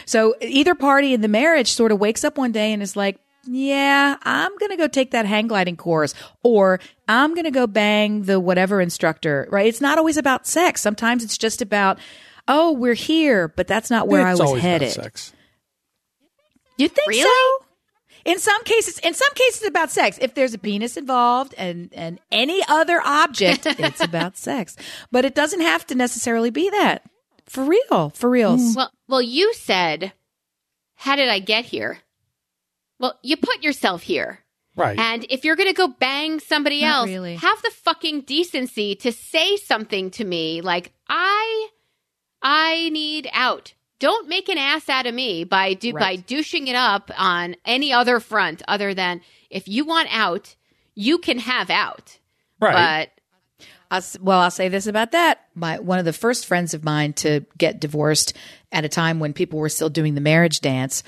So either party in the marriage sort of wakes up one day and is like, yeah, I'm going to go take that hang gliding course or I'm going to go bang the whatever instructor, right? It's not always about sex. Sometimes it's just about, oh, we're here, but that's not where it's I was always about headed. sex. You think Really? so? In some cases, in some cases, about sex. If there's a penis involved and and any other object, (laughs) it's about sex. But it doesn't have to necessarily be that. For real, for real. Mm. Well, well, you said, "How did I get here?" Well, you put yourself here, Right. and if you're going to go bang somebody Not else, really. have the fucking decency to say something to me, like I, I need out. Don't make an ass out of me by do by douching it up on any other front other than if you want out, you can have out. Right. But I'll, well, I'll say this about that. My one of the first friends of mine to get divorced at a time when people were still doing the marriage dance.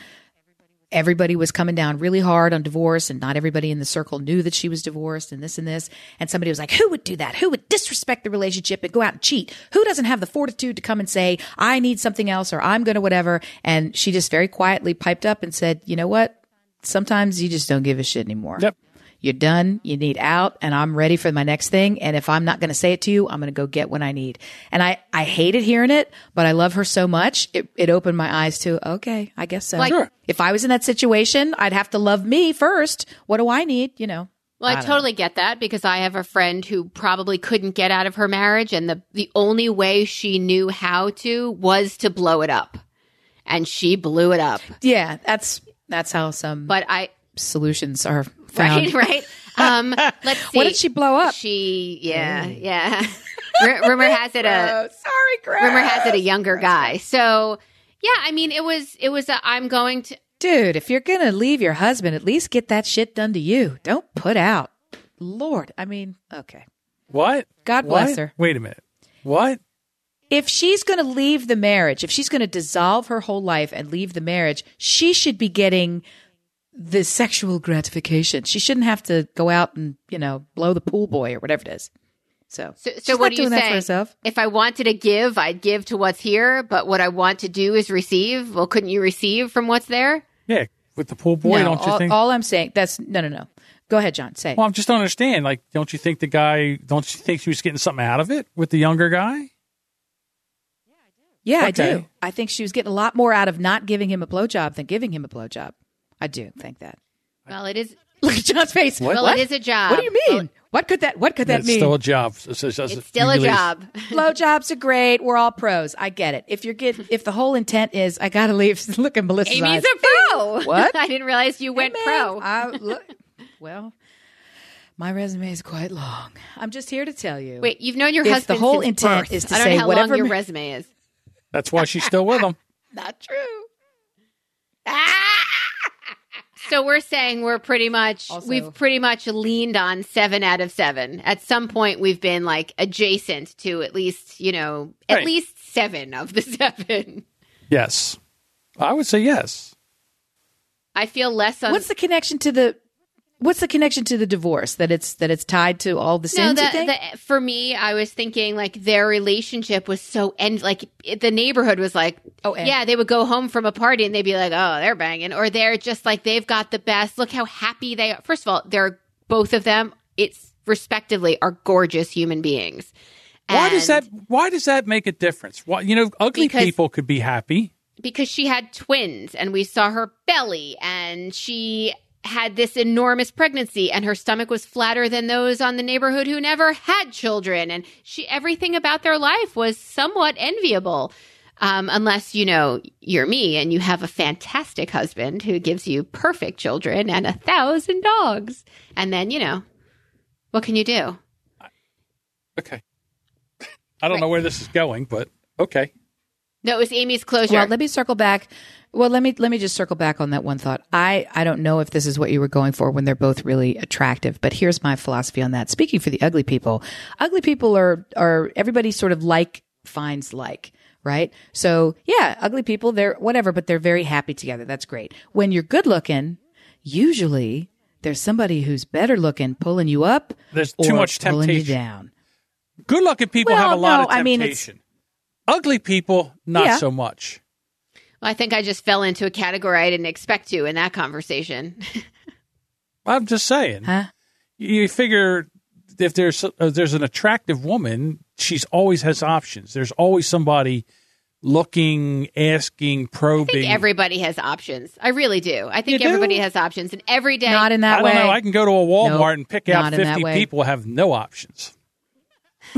Everybody was coming down really hard on divorce, and not everybody in the circle knew that she was divorced, and this and this. And somebody was like, "Who would do that? Who would disrespect the relationship and go out and cheat? Who doesn't have the fortitude to come and say, I need something else, or I'm going to whatever?" And she just very quietly piped up and said, "You know what? Sometimes you just don't give a shit anymore." Yep. You're done. You need out and I'm ready for my next thing. And if I'm not going to say it to you, I'm going to go get what I need. And I, I hated hearing it, but I love her so much. It, it opened my eyes to, okay, I guess so. Like- Sure. If I was in that situation, I'd have to love me first. What do I need? You know, Well, I, don't totally get that because I have a friend who probably couldn't get out of her marriage, and the the only way she knew how to was to blow it up, and she blew it up. yeah, that's, that's how some But I solutions are found. right, (laughs) right. Um, let's see. What did she blow up? She, yeah, yeah. (laughs) R- rumor has it a sorry, Greg. rumor has it a younger guy. So yeah, I mean, it was it was a I'm going to Dude, if you're going to leave your husband, at least get that shit done to you. Don't put out. Lord, I mean, okay. What? God bless her. Wait a minute. What? if she's going to leave the marriage, if she's going to dissolve her whole life and leave the marriage, she should be getting the sexual gratification. She shouldn't have to go out and, you know, blow the pool boy or whatever it is. So, So, so what not do you doing that say? If I wanted to give, I'd give to what's here, but what I want to do is receive. Well, couldn't you receive from what's there? Yeah, with the pool boy, no, don't you all, think? all I'm saying, that's no, no, no. Go ahead, John. Say. well, I'm just don't understand. Like, don't you think the guy? Don't you think she was getting something out of it with the younger guy? yeah, I do. Yeah, okay. do. I think she was getting a lot more out of not giving him a blowjob than giving him a blowjob. I do think that. Well, it is. Look at John's face. What? Well, it is a job. What do you mean? what could that? What could that it's mean? still a job. So- so- so- It's still a you really- job. Blowjobs are great. We're all pros. I get it. If you're get, if the whole intent is I gotta leave. (laughs) Look at Melissa's Amy's eyes. a pro. What? (laughs) I didn't realize you went Man, pro. I, look, well, my resume is quite long. I'm just here to tell you. Wait, you've known your If the husband whole since intent birth. is to I don't say know how whatever long your ma- resume is. That's why she's still with him. (laughs) not true. Ah! So we're saying we're pretty much Also- we've pretty much leaned on seven out of seven. At some point, we've been like adjacent to at least you know at Right. least seven of the (laughs) seven. Yes, I would say yes. I feel less on. What's the connection to the? What's the connection to the divorce? That it's that it's tied to all the no, sins. you the, think? the, for me, I was thinking like their relationship was so end like it, the neighborhood was like, Oh, and- yeah, they would go home from a party and they'd be like, oh, they're banging, or they're just like they've got the best. Look how happy they are. First of all, they're both of them. It's respectively are gorgeous human beings. Why does that? Why does that make a difference? Why you know, ugly Because- people could be happy. because she had twins and we saw her belly and she had this enormous pregnancy and her stomach was flatter than those on the neighborhood who never had children. And she everything about their life was somewhat enviable um, unless you know you're me and you have a fantastic husband who gives you perfect children and a thousand dogs. And then you know what can you do? Okay, (laughs) I don't know where this is going, but okay. No it was amy's closure Well, let me circle back. Well, let me let me just circle back on that one thought. I I don't know if this is what you were going for when they're both really attractive, but here's my philosophy on that. Speaking for the ugly people, ugly people are are everybody sort of like finds like, right? So, yeah, ugly people, they're whatever, but they're very happy together. That's great. When you're good looking, usually there's somebody who's better looking pulling you up There's too or much pulling you temptation. down. Good looking people Well, have a lot no, of I mean, temptation. Ugly people, not Yeah. so much. Well, i think i just fell into a category i didn't expect to in that conversation (laughs) I'm just saying. Huh? You figure if there's uh, there's an attractive woman, she's always has options. There's always somebody looking, asking, I probing. think everybody has options. I really do. I think You do? everybody has options, and every day. Not in that I way. don't know. I can go to a Walmart Nope, and pick out 50 people have no options.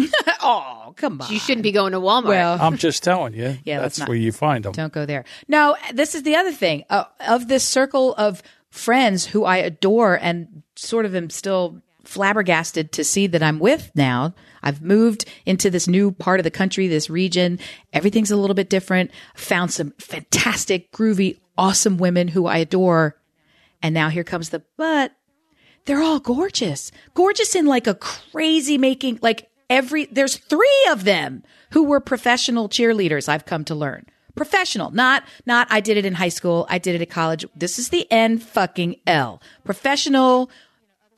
(laughs) oh, come on. you shouldn't be going to Walmart. Well, I'm just telling you. (laughs) Yeah, that's not- where you find them. Don't go there. No, this is the other thing uh, of this circle of friends who I adore and sort of am still flabbergasted to see that I'm with now. I've moved into this new part of the country, this region. Everything's a little bit different. Found some fantastic, groovy, awesome women who I adore. And now here comes the but. they're all gorgeous. Gorgeous in like a crazy making, like every, there's three of them who were professional cheerleaders, I've come to learn. Professional, not, not, I did it in high school. I did it at college. This is the N fucking L. Professional,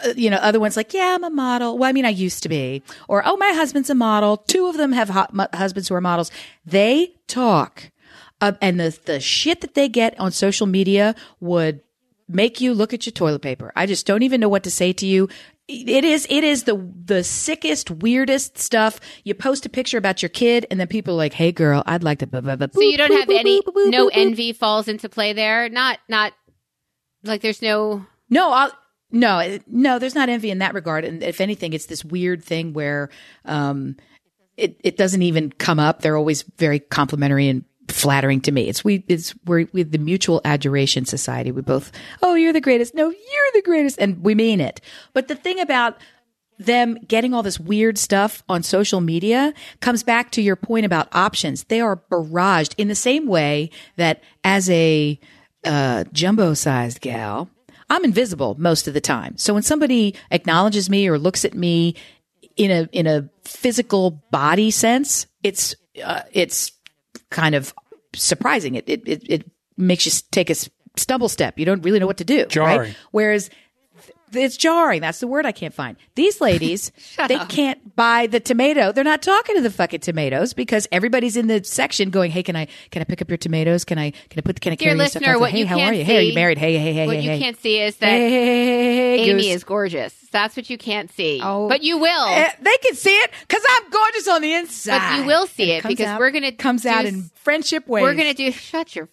uh, you know, other ones like, yeah, I'm a model. Well, I mean, I used to be. Or, oh, my husband's a model. Two of them have husbands who are models. They talk. Uh, and the, the shit that they get on social media would make you look at your toilet paper. I just don't even know what to say to you. It is, it is the, the sickest, weirdest stuff. You post a picture about your kid and then people are like, Hey girl, I'd like to. blah, blah, blah, So you don't have any, no envy falls into play there. Not, not like there's no. No, I'll, no, no. There's not envy in that regard, and if anything, it's this weird thing where um, it it doesn't even come up. They're always very complimentary and flattering to me. It's we it's we're with the mutual adoration society. We both, oh, you're the greatest. No, you're the greatest, and we mean it. But the thing about them getting all this weird stuff on social media comes back to your point about options. They are barraged in the same way that as a uh, jumbo sized gal, I'm invisible most of the time. So when somebody acknowledges me or looks at me in a in a physical body sense, it's uh, it's kind of surprising. It it it, it makes you take a stumble step. You don't really know what to do. Jarring. Right? Whereas it's jarring. That's the word I can't find. These ladies, (laughs) they can't buy the tomato. They're not talking to the fucking tomatoes because everybody's in the section going, "Hey, can I can I pick up your tomatoes? Can I can I put the can I Dear carry your stuff out? what hey, you how can't are you? Hey, are you married? Hey, hey, hey, What hey, What you hey. can't see is that Hey, Amy goose. is gorgeous. That's what you can't see. Oh. But you will. Eh, they can see it because I'm gorgeous on the inside. But you will see And it comes because out- we're gonna comes do out in friendship ways. We're going to do, shut your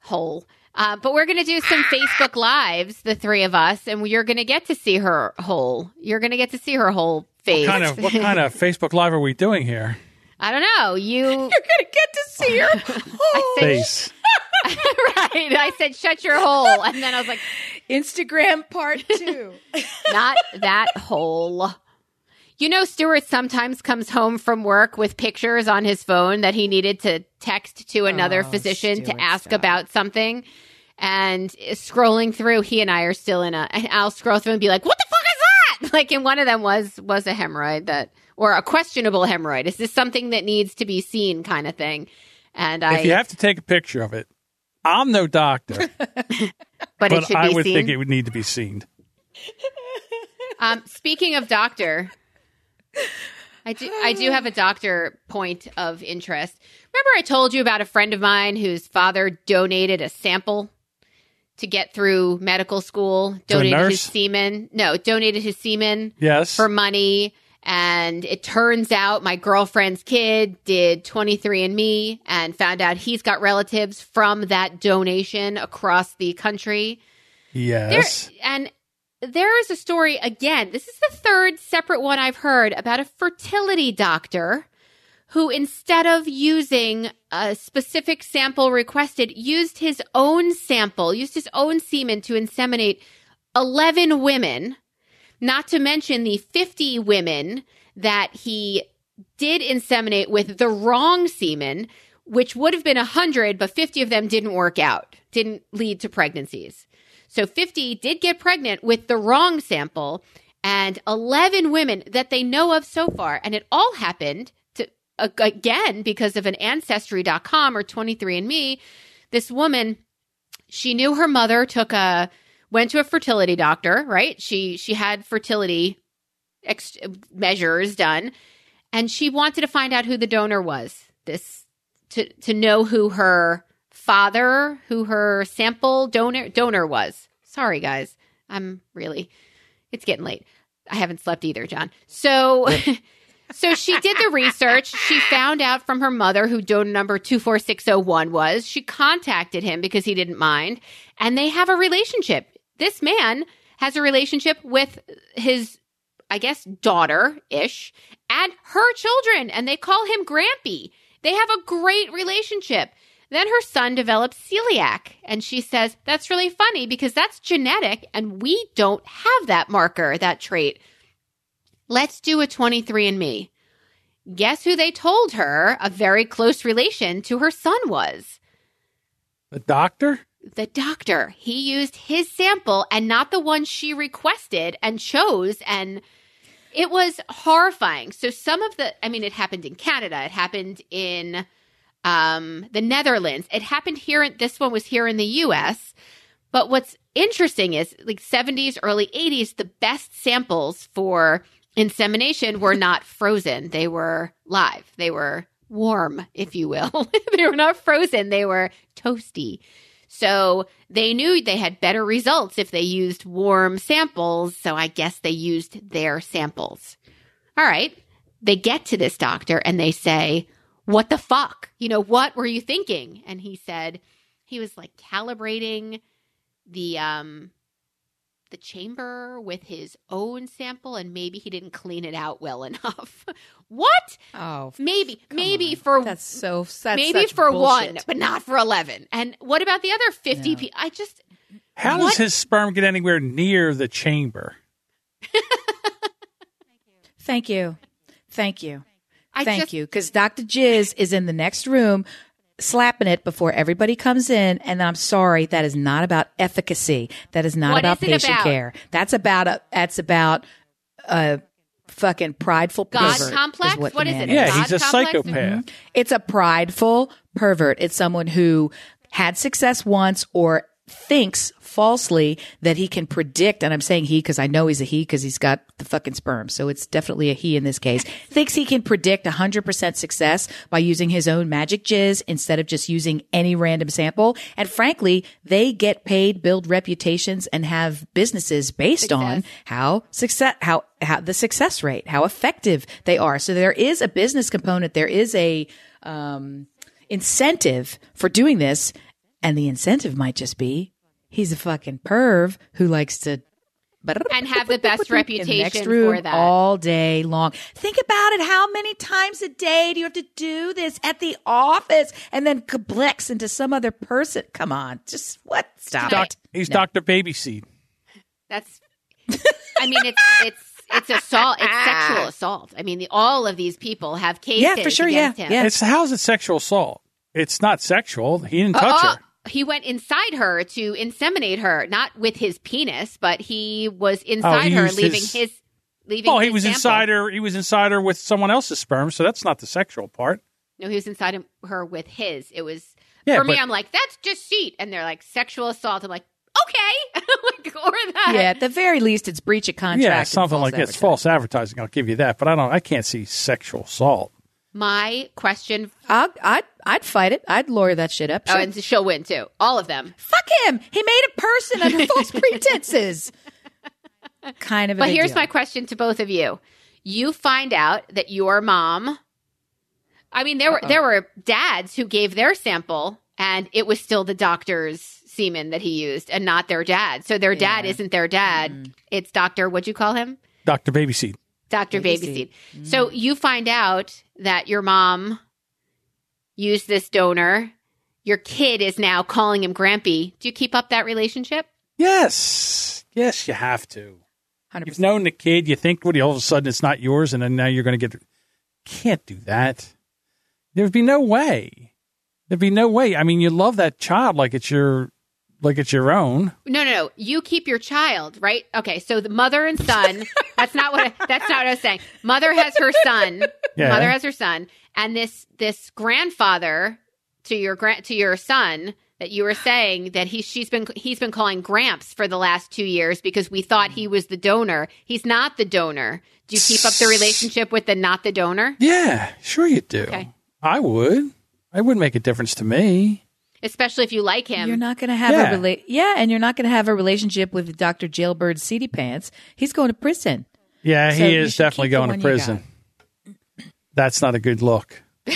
hole. Uh, but we're going to do some Facebook Lives, the three of us, and you're going to get to see her whole. You're going to get to see her whole face. Kind of what kind of (laughs) Facebook Live are we doing here? I don't know. You, (laughs) You're gonna get to see her. (laughs) Oh. Face. right. I said, shut your hole. And then I was like, Instagram part two. not that hole. You know, Stuart sometimes comes home from work with pictures on his phone that he needed to text to another Oh, physician Stuart, to ask stop. about something. And scrolling through, he and I are still in a. And I'll scroll through and be like, "What the fuck is that?" (laughs) Like, and one of them was was a hemorrhoid that, or a questionable hemorrhoid. Is this something that needs to be seen, kind of thing? And I, If you have to take a picture of it, I'm no doctor, (laughs) but, it but should I be would seen. think it would need to be seen. Um, speaking of doctor, I do I do have a doctor point of interest. Remember I told you about a friend of mine whose father donated a sample to get through medical school, donated his semen. No, donated his semen Yes. for money. And it turns out my girlfriend's kid did 23andMe and found out he's got relatives from that donation across the country. There, yes. and there is a story again. This is the third separate one I've heard about a fertility doctor who, instead of using a specific sample requested, used his own sample, used his own semen to inseminate 11 women, not to mention the 50 women that he did inseminate with the wrong semen, which would have been 100, but 50 of them didn't work out, didn't lead to pregnancies. So 50 did get pregnant with the wrong sample and 11 women that they know of so far. And it all happened to, again, because of an ancestry.com or 23andMe. This woman, she knew her mother took a, went to a fertility doctor, right? She, she had fertility ex- measures done and she wanted to find out who the donor was. This, to, to know who her father, who her sample donor donor was. Sorry, guys. I'm really it's getting late. I haven't slept either, John. So (laughs) so she did the research. She found out from her mother who donor number 24601 was. She contacted him because he didn't mind and they have a relationship. This man has a relationship with his I guess daughter ish and her children and they call him Grampy. They have a great relationship. Then her son develops celiac, and she says, That's really funny because that's genetic, and we don't have that marker, that trait. Let's do a 23andMe. Guess who they told her a very close relation to her son was? The doctor? the doctor, he used his sample and not the one she requested and chose. And it was horrifying. So some of the, I mean, it happened in Canada, it happened in um, the Netherlands, it happened here. This one was here in the US. But what's interesting is like 70s, early 80s, the best samples for insemination were not (laughs) frozen. They were live. They were warm, if you will. (laughs) they were not frozen. They were toasty. So they knew they had better results if they used warm samples. So I guess they used their samples. All right. They get to this doctor and they say, What the fuck? You know, what were you thinking? And he said, he was like calibrating the um the chamber with his own sample and maybe he didn't clean it out well (laughs) enough. what? Oh, Maybe maybe on. for that's so that's maybe such for bullshit. one, but not for 11. And what about the other 50 No. people? I just How What? does his sperm get anywhere near the chamber? (laughs) Thank you, thank you, I thank just you. Because Doctor Jizz is in the next room. Slapping it before everybody comes in, and I'm sorry, that is not about efficacy. That is not What about is patient about? care. That's about a. That's about a fucking prideful God pervert. complex? what, What the is it? Yeah, God he's a complex? psychopath. Mm-hmm. It's a prideful pervert. It's someone who had success once or thinks falsely that he can predict, and I'm saying he because I know he's a he because he's got the fucking sperm. So it's definitely a he in this case. thinks he can predict 100% success by using his own magic jizz instead of just using any random sample. And frankly, they get paid, build reputations, and have businesses based on how success how how the success rate how effective they are so there is a business component there is a um incentive for doing this and the incentive might just be he's a fucking perv who likes to And have the best (laughs) in the next reputation room for that. all day long. Think about it. How many times a day do you have to do this at the office and then kablex into some other person? Come on, just what? Stop Doc- it. He's No. Dr. Babyseed. That's I mean it's it's it's assault it's ah. sexual assault. I mean the, all of these people have cases Yeah, for sure, against yeah, him. yeah. It's how's it sexual assault? It's not sexual. He didn't touch Oh, her. He went inside her to inseminate her, not with his penis, but he was oh, inside Oh, he her, leaving his- his, leaving. Oh, he was sample. inside her. He was inside her with someone else's sperm, so that's not the sexual part. No, he was inside him, her with his. It was Yeah, for me. but- I'm like, that's just deceit, and they're like sexual assault. I'm like, okay, (laughs) like, or that. Yeah, at the very least, it's breach of contract. yeah, something like that. It's false advertising. I'll give you that, but I don't. I can't see sexual assault. My question. I'd, I'd, I'd fight it. I'd lawyer that shit up. Oh, and she'll win too. All of them. Fuck him. He made a person under (laughs) false pretenses. Kind of. a But big here's deal. my question to both of you. You find out that your mom I mean there were there were dads who gave their sample and it was still the doctor's semen that he used and not their dad. So their dad isn't their dad. Mm. It's Dr. what'd you call him? Dr. Babyseed. Dr. Baby Babyseed. seed. So you find out that your mom used this donor. Your kid is now calling him Grampy. Do you keep up that relationship? Yes, yes, you have to. 100. You've known the kid. You think, what? All of a sudden, it's not yours, and then now you're going to get. Can't do that. There'd be no way. There'd be no way. I mean, you love that child like it's your, like it's your own. No, no, no. You keep your child, right? Okay, so the mother and son. (laughs) that's not what. I, that's not what I was saying. Mother has her son. Yeah. Mother has her son, and this this grandfather to your grand to your son that you were saying that he she's been he's been calling Gramps for the last two years because we thought he was the donor. He's not the donor. Do you keep up the relationship with the not the donor? Yeah, sure you do. Okay. I would. It wouldn't make a difference to me. Especially if you like him. You're not going to have Yeah. a rela- yeah, and you're not going to have a relationship with Dr. Jailbird Seedy Pants. He's going to prison. Yeah, So he is definitely going to prison. That's not a good look. (laughs)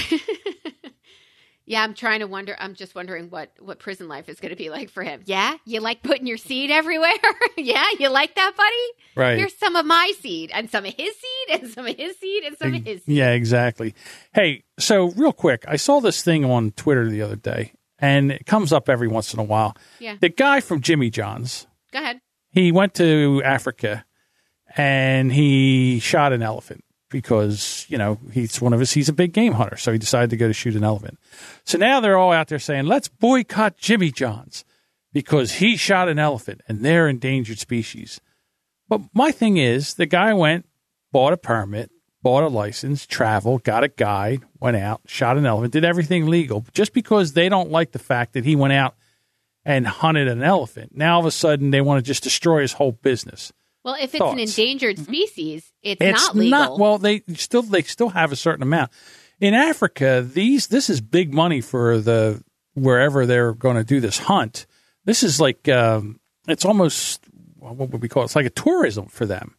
Yeah, I'm trying to wonder. I'm just wondering what what prison life is going to be like for him. Yeah, you like putting your seed everywhere. (laughs) yeah, you like that, buddy. Right. Here's some of my seed, and some of his seed, and some of his seed, and some of his. Seed. Yeah, exactly. Hey, so real quick, I saw this thing on Twitter the other day, and it comes up every once in a while. Yeah. The guy from Jimmy John's, Go ahead. he went to Africa and he shot an elephant because, you know, he's one of his, he's a big game hunter. So he decided to go to shoot an elephant. So now they're all out there saying, let's boycott Jimmy John's. because he shot an elephant and they're endangered species. But my thing is, the guy went, bought a permit, bought a license, traveled, got a guide, went out, shot an elephant, did everything legal. Just because they don't like the fact that he went out and hunted an elephant, now all of a sudden they want to just destroy his whole business. Well, if it's Thoughts? an endangered species, it's, It's not legal. well, they still they still have a certain amount. In Africa, these this is big money for the wherever they're going to do this hunt. This is like um, it's almost what would we call it? It's like a tourism for them.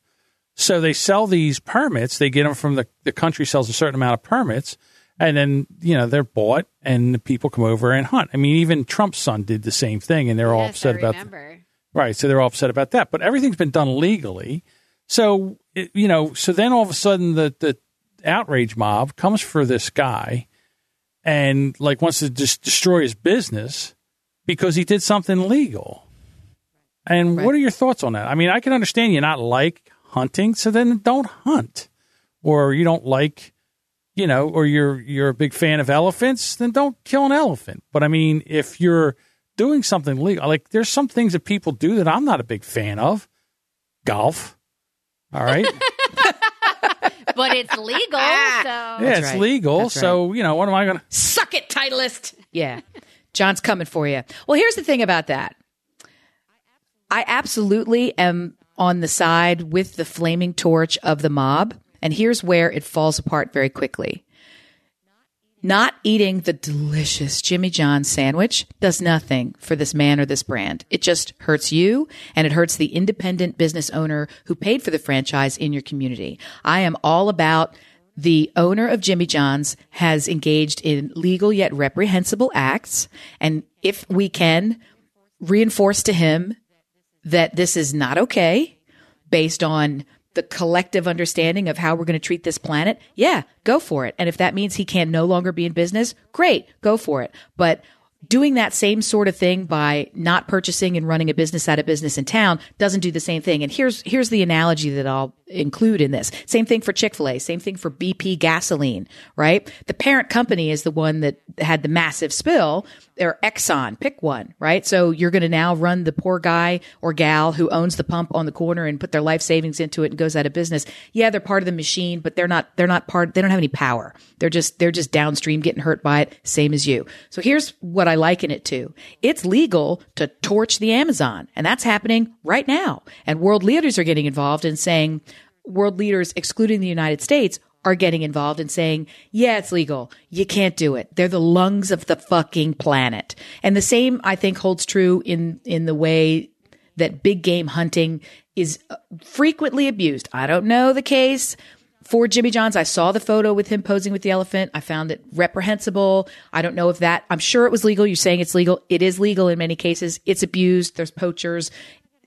So they sell these permits. They get them from the the country sells a certain amount of permits, and then you know they're bought, and the people come over and hunt. I mean, even Trump's son did the same thing, and they're all upset about remember. Right. So they're all upset about that. But everything's been done legally. So, it, you know, so then all of a sudden the, the outrage mob comes for this guy and like wants to just destroy his business because he did something legal. And Right. what are your thoughts on that? I mean, I can understand you not like hunting, so then don't hunt. Or you don't like, you know, or you're you're a big fan of elephants, then don't kill an elephant. But I mean, if you're doing something legal, like there's some things that people do that I'm not a big fan of. Golf. All right. (laughs) but it's legal. Ah. so yeah, That's it's right. legal. That's so, you know, what am I going to Suck it, Titleist. Yeah. John's coming for you. Well, here's the thing about that. I absolutely am on the side with the flaming torch of the mob. And here's where it falls apart very quickly. Not eating the delicious Jimmy John's sandwich does nothing for this man or this brand. It just hurts you and it hurts the independent business owner who paid for the franchise in your community. I am all about the owner of Jimmy John's has engaged in legal yet reprehensible acts. And if we can reinforce to him that this is not okay based on the collective understanding of how we're going to treat this planet, yeah, go for it. And if that means he can no longer be in business, great, go for it. But doing that same sort of thing by not purchasing and running a business out of business in town doesn't do the same thing. And here's here's the analogy that I'll include in this. Same thing for Chick-fil-A, same thing for BP gasoline, right? The parent company is the one that had the massive spill or Exxon, pick one, right? So you're going to now run the poor guy or gal who owns the pump on the corner and put their life savings into it and goes out of business. Yeah, they're part of the machine, but they're not, they're not part, they don't have any power. They're just, they're just downstream getting hurt by it, same as you. So here's what I liken it to. It's legal to torch the Amazon and that's happening right now. And world leaders are getting involved and saying, world leaders, excluding the United States, are getting involved and saying, yeah, it's legal. You can't do it. They're the lungs of the fucking planet. And the same, I think, holds true in, in the way that big game hunting is uh, frequently abused. I don't know the case for Jimmy John's. I saw the photo with him posing with the elephant. I found it reprehensible. I don't know if that, I'm sure it was legal. You're saying it's legal. It is legal in many cases. It's abused. There's poachers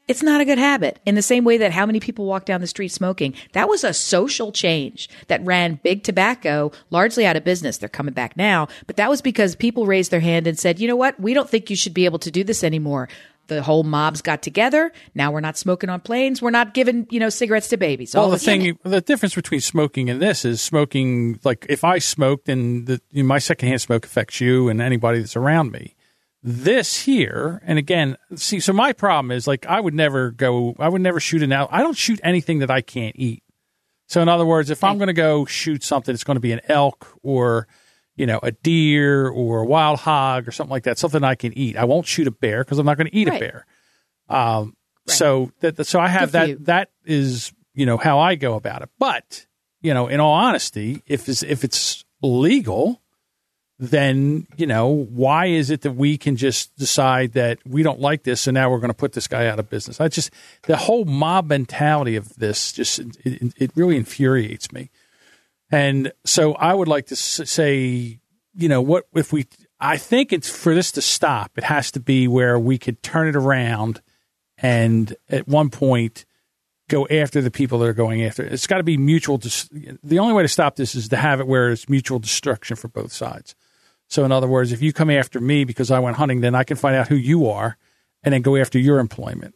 it's not a good habit. In the same way that how many people walk down the street smoking, that was a social change that ran big tobacco largely out of business. They're coming back now, but that was because people raised their hand and said, you know what? We don't think you should be able to do this anymore. The whole mobs got together. Now we're not smoking on planes. We're not giving, you know, cigarettes to babies. Well, All the thing, the difference between smoking and this is smoking. Like if I smoked, and the, you know, my secondhand smoke affects you and anybody that's around me. This here, and again, see, so my problem is like I would never go. I would never shoot an elk. I don't shoot anything that I can't eat. So in other words, if I'm going to go shoot something, it's going to be an elk or you know a deer or a wild hog or something like that, something I can eat. I won't shoot a bear because I'm not going to eat Right. a bear. Um, So that so I have Good that. That is you know how I go about it. But you know, in all honesty, if it's, if it's legal, then you know why is it that we can just decide that we don't like this, and now we're going to put this guy out of business? I just the whole mob mentality of this just it, it really infuriates me. And so I would like to say, you know, what if we? I think it's for this to stop. It has to be where we could turn it around, and at one point go after the people that are going after it. It's got to be mutual. The only way to stop this is to have it where it's mutual destruction for both sides. So, in other words, if you come after me because I went hunting, then I can find out who you are, and then go after your employment.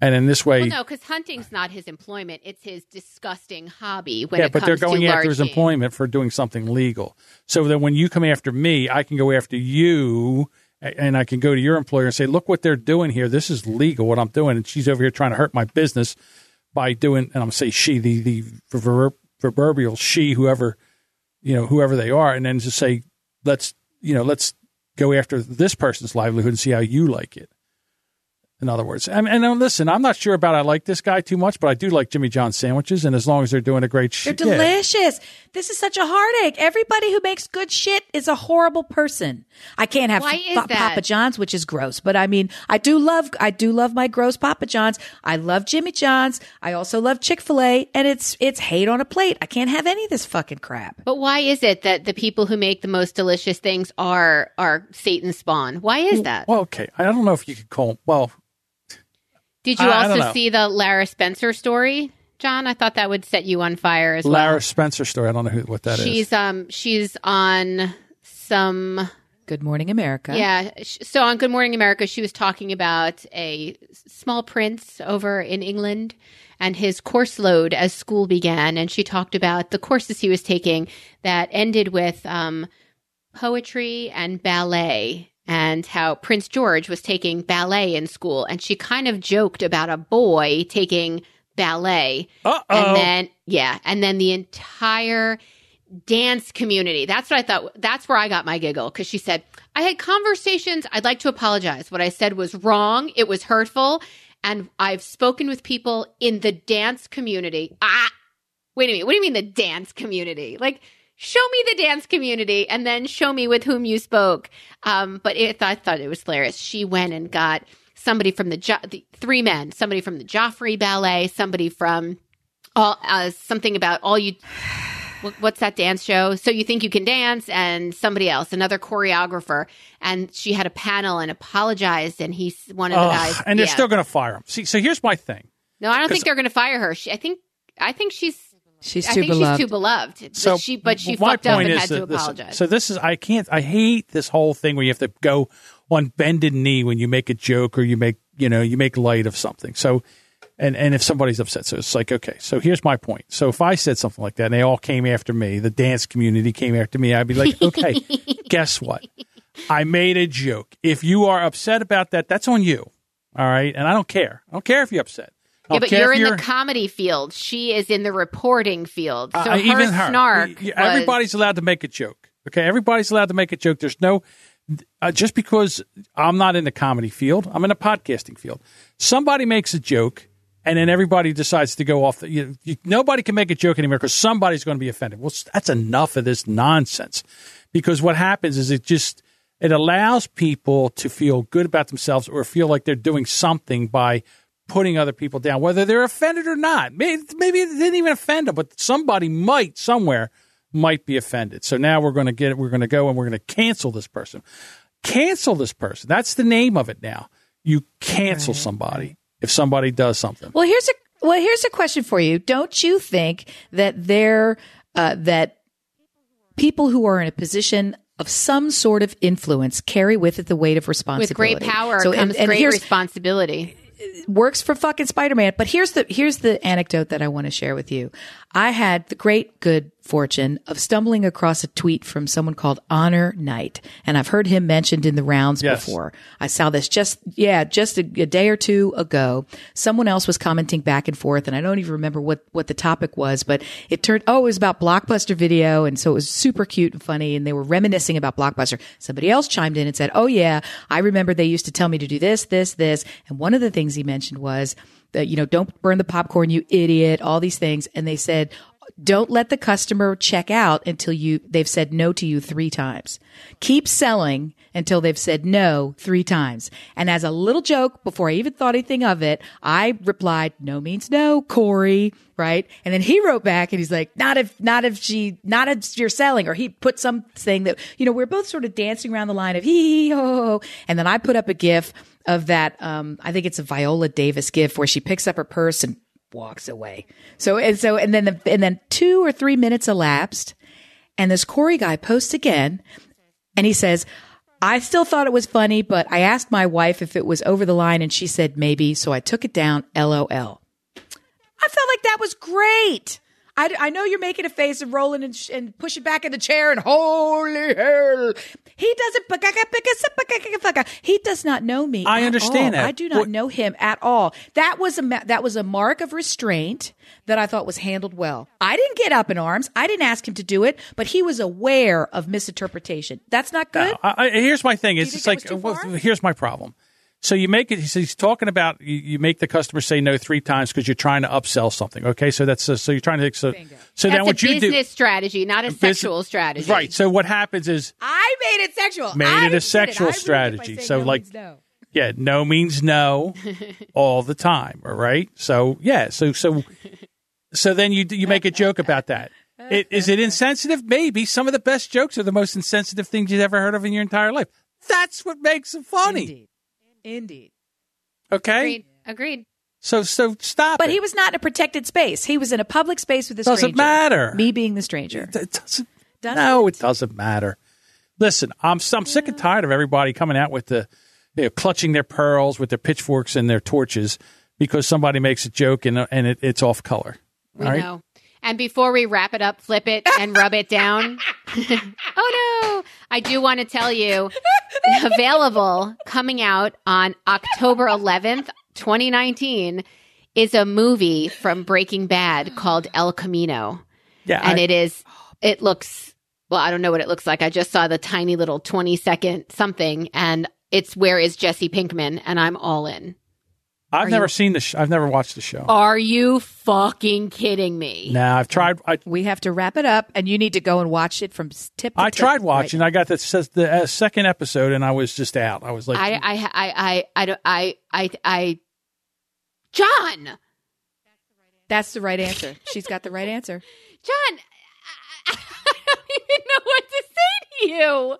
And in this way, Well, no, because hunting's not his employment; it's his disgusting hobby. When yeah, but they're going after his employment for doing something legal. So that when you come after me, I can go after you And I can go to your employer and say, look what they're doing here. This is legal, what I'm doing. And she's over here trying to hurt my business by doing, and I'm going to say she, the, the prover- proverbial she, whoever, you know, whoever they are. And then just say, let's, you know, let's go after this person's livelihood and see how you like it. In other words, and, and listen, I'm not sure about I like this guy too much, but I do like Jimmy John sandwiches, and as long as they're doing a great They're shit, yeah. delicious. This is such a heartache. Everybody who makes good shit is a horrible person. I can't have Why is Pa- that? Papa John's, which is gross. But I mean, I do love, I do love my gross Papa John's. I love Jimmy John's. I also love Chick Fil A, and it's it's hate on a plate. I can't have any of this fucking crap. But why is it that the people who make the most delicious things are are Satan's spawn? Why is that? Well, okay, I don't know if you could call. 'em- Well, Did you I- I also know. see the Lara Spencer story, John? I thought that would set you on fire as Lara well. Lara Spencer story. I don't know who, what that is. she's um she's on some Good morning, America. yeah. So on Good Morning America, she was talking about a small prince over in England and his course load as school began, and she talked about the courses he was taking that ended with um, poetry and ballet. And how Prince George was taking ballet in school. And she kind of joked about a boy taking ballet. Uh And oh. then, yeah. And then the entire dance community. That's what I thought. That's where I got my giggle because she said, I had conversations. I'd like to apologize. What I said was wrong. It was hurtful. And I've spoken with people in the dance community. Ah, wait a minute. What do you mean the dance community? Like, show me the dance community and then show me with whom you spoke. Um, but it, I thought it was hilarious. She went and got somebody from the, jo- the three men, somebody from the Joffrey Ballet, somebody from all uh, something about all you. What's that dance show? So you think you can dance, and somebody else, another choreographer, and she had a panel and apologized, and he's one of the guys, and they're yeah. still going to fire him. See, so here's my thing. No, I don't think they're going to fire her. She, I think, I think she's, She's I think beloved. she's too beloved. So but she, but she my fucked up point and is had to that this- apologize. so this is I can't. I hate this whole thing where you have to go on bended knee when you make a joke or you make you know you make light of something. So. And, and if somebody's upset, so it's like okay. So here's my point. So if I said something like that, and they all came after me, the dance community came after me, I'd be like, okay, (laughs) guess what? I made a joke. If you are upset about that, that's on you. All right, and I don't care. I don't care if you're upset. Yeah, but you're in the comedy field. She is in the reporting field. So I- her even her. snark. Y- was- Everybody's allowed to make a joke. Okay, everybody's allowed to make a joke. There's no uh, just because I'm not in the comedy field, I'm in the podcasting field. Somebody makes a joke, and then everybody decides to go off. The, you, you, nobody can make a joke anymore because somebody's going to be offended. Well, that's enough of this nonsense. Because what happens is it just it allows people to feel good about themselves or feel like they're doing something by putting other people down, whether they're offended or not. Maybe, maybe it didn't even offend them, but somebody might somewhere might be offended. So now we're going to get it we're going to go and we're going to cancel this person. Cancel this person. That's the name of it now. You cancel somebody if somebody does something. Well, here's a well, here's a question for you. Don't you think that there uh, that people who are in a position of some sort of influence carry with it the weight of responsibility. with great power So, comes and, and great responsibility. Works for fucking Spider-Man. But here's the here's the anecdote that I want to share with you. I had the great good fortune of stumbling across a tweet from someone called Honor Knight, and I've heard him mentioned in the rounds Yes. before. I saw this just yeah, just a, a day or two ago. Someone else was commenting back and forth, and I don't even remember what what the topic was, but it turned oh, it was about Blockbuster Video, and so it was super cute and funny, and they were reminiscing about Blockbuster. Somebody else chimed in and said, "Oh yeah, I remember they used to tell me to do this, this, this," and one of the things he mentioned was that you know don't burn the popcorn, you idiot, all these things, and they said don't let the customer check out until you they've said no to you 3 times. Keep selling until they've said no 3 times. And as a little joke before I even thought anything of it, I replied, "No means no, Corey." Right? And then he wrote back and he's like, "Not if not if she not if you're selling." Or he put something that, you know, we're both sort of dancing around the line of hee ho. And then I put up a gif of that um I think it's a Viola Davis gift where she picks up her purse and walks away. So and so and then the, and then two or three minutes elapsed, and this Corey guy posts again, and he says, "I still thought it was funny, but I asked my wife if it was over the line, and she said maybe, so I took it down. LOL." I felt like that was great. I, I know you're making a face of rolling and, sh- and pushing back in the chair and holy hell. He doesn't. He does not know me. I understand all. that. I do not know him at all. That was a ma- that was a mark of restraint that I thought was handled well. I didn't get up in arms. I didn't ask him to do it, but he was aware of misinterpretation. That's not good. I, I, here's my thing. It's just like, well, here's my problem. So you make it. He's, he's talking about you, you make the customer say no three times because you're trying to upsell something. Okay, so that's uh, so you're trying to so so That's then what a you do business strategy, not a sexual strategy. right? So what happens is I made it sexual. Made I it a sexual it strategy. So, no like- no. yeah, no means no (laughs) all the time. All right. So yeah. So so so then you you make a joke about that. It, is it insensitive? Maybe some of the best jokes are the most insensitive things you've ever heard of in your entire life. That's what makes them funny. Indeed. Indeed. Okay. Agreed. Agreed. So so stop. But it. he was not in a protected space. He was in a public space with a Doesn't stranger. matter. Me being the stranger. It doesn't. Doesn't no, it doesn't matter. Listen, I'm I'm sick and tired of everybody coming out with the, you know, clutching their pearls with their pitchforks and their torches because somebody makes a joke and and it, it's off color. We All right. know. And before we wrap it up, flip it and rub it down. (laughs) (laughs) oh no. I do want to tell you (laughs) available coming out on October 11th, 2019 is a movie from Breaking Bad called El Camino. Yeah, And I- it is it looks well, I don't know what it looks like. I just saw the tiny little 20 second something and it's where is Jesse Pinkman and I'm all in. I've are never you- seen the. Sh- I've never watched the show. Are you fucking kidding me? Nah, I've tried. I We have to wrap it up, and you need to go and watch it from s- tip to I tip tried right watching. now. I got the says the uh, second episode and I was just out. I was like, I, I, I, I, I, don't- I, I, I, John, That's the right answer. She's got the right answer. (laughs) John, I, (laughs) I don't even know what to say to you.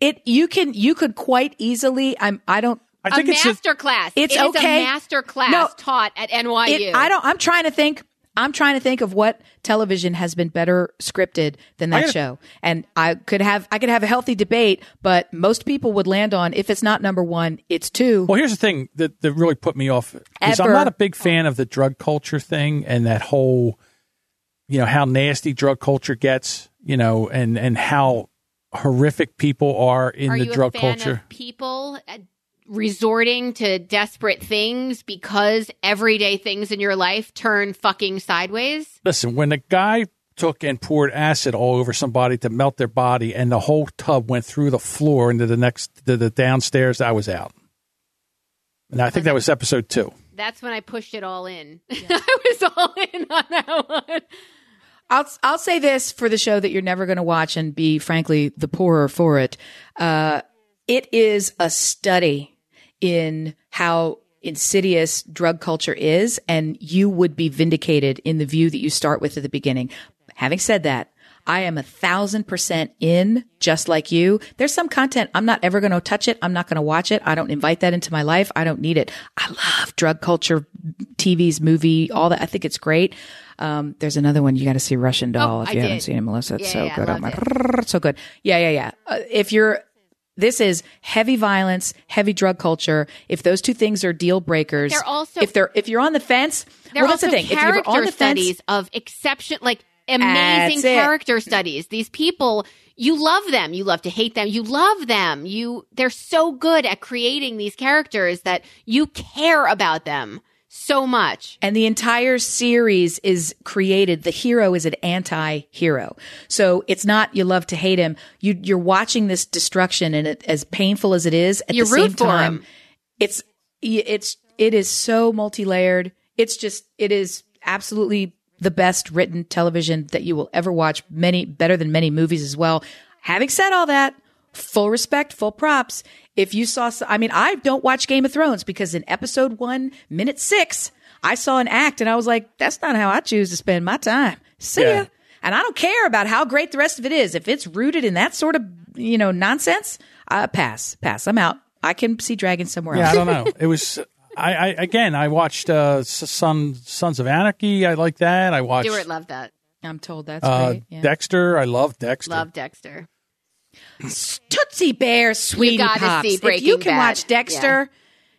It you can you could quite easily. I'm. I don't. I think a it's a, master class. It's It is okay. a master class No. taught at NYU. It, I don't. I'm trying to think. I'm trying to think of what television has been better scripted than that gotta- show. And I could have I could have a healthy debate, but most people would land on if it's not number one, it's two. Well, here's the thing that, that really put me off is I'm not a big fan of the drug culture thing and that whole, you know, how nasty drug culture gets, you know, and and how horrific people are in Are the you drug a fan culture. of people uh, resorting to desperate things because everyday things in your life turn fucking sideways? Listen, when the guy took and poured acid all over somebody to melt their body, and the whole tub went through the floor into the next to the downstairs, I was out. And I think that was episode two. That's when I pushed it all in. (laughs) I was all in on that one. I'll I'll say this for the show that you're never going to watch and be frankly the poorer for it. Uh, it is a study in how insidious drug culture is, and you would be vindicated in the view that you start with at the beginning. Having said that, I am a thousand percent in, just like you. There's some content I'm not ever going to touch it. I'm not going to watch it. I don't invite that into my life. I don't need it. I love drug culture, TVs, movie, all that. I think it's great. Um, there's another one you got to see Russian Doll Oh, if I you haven't did. seen it, Melissa. It's Yeah, so yeah, I good. Oh my, so good. Yeah, yeah, yeah. Uh, if you're, this is heavy violence, heavy drug culture. If those two things are deal breakers, They're also- if they're if you're on the fence, There well, are that's the also thing. If you're on the fence, of exception, like amazing That's it. character studies. These people, you love them. You love to hate them. You love them. You, they're so good at creating these characters that you care about them so much. And the entire series is created. The hero is an anti-hero. So it's not you love to hate him. You, you're watching this destruction and it, as painful as it is at You the same for time, him. it's, it's, it is so multi-layered. It's just, it is absolutely the best written television that you will ever watch. Many, better than many movies as well. Having said all that, full respect, full props. If you saw, I mean, I don't watch Game of Thrones because in episode one, minute six, I saw an act and I was like, that's not how I choose to spend my time. See Yeah. ya. And I don't care about how great the rest of it is. If it's rooted in that sort of, you know, nonsense, uh, pass, pass. I'm out. I can see dragons somewhere Yeah, I don't know. (laughs) It was. I, I again. I watched uh, Son, Sons of Anarchy. I like that. I watched Stuart loved that. I'm told that's uh, great. Yeah. Dexter. I love Dexter. Love Dexter. Tootsie Bear, sweetie gotta pops. see if you can Bad. watch Dexter,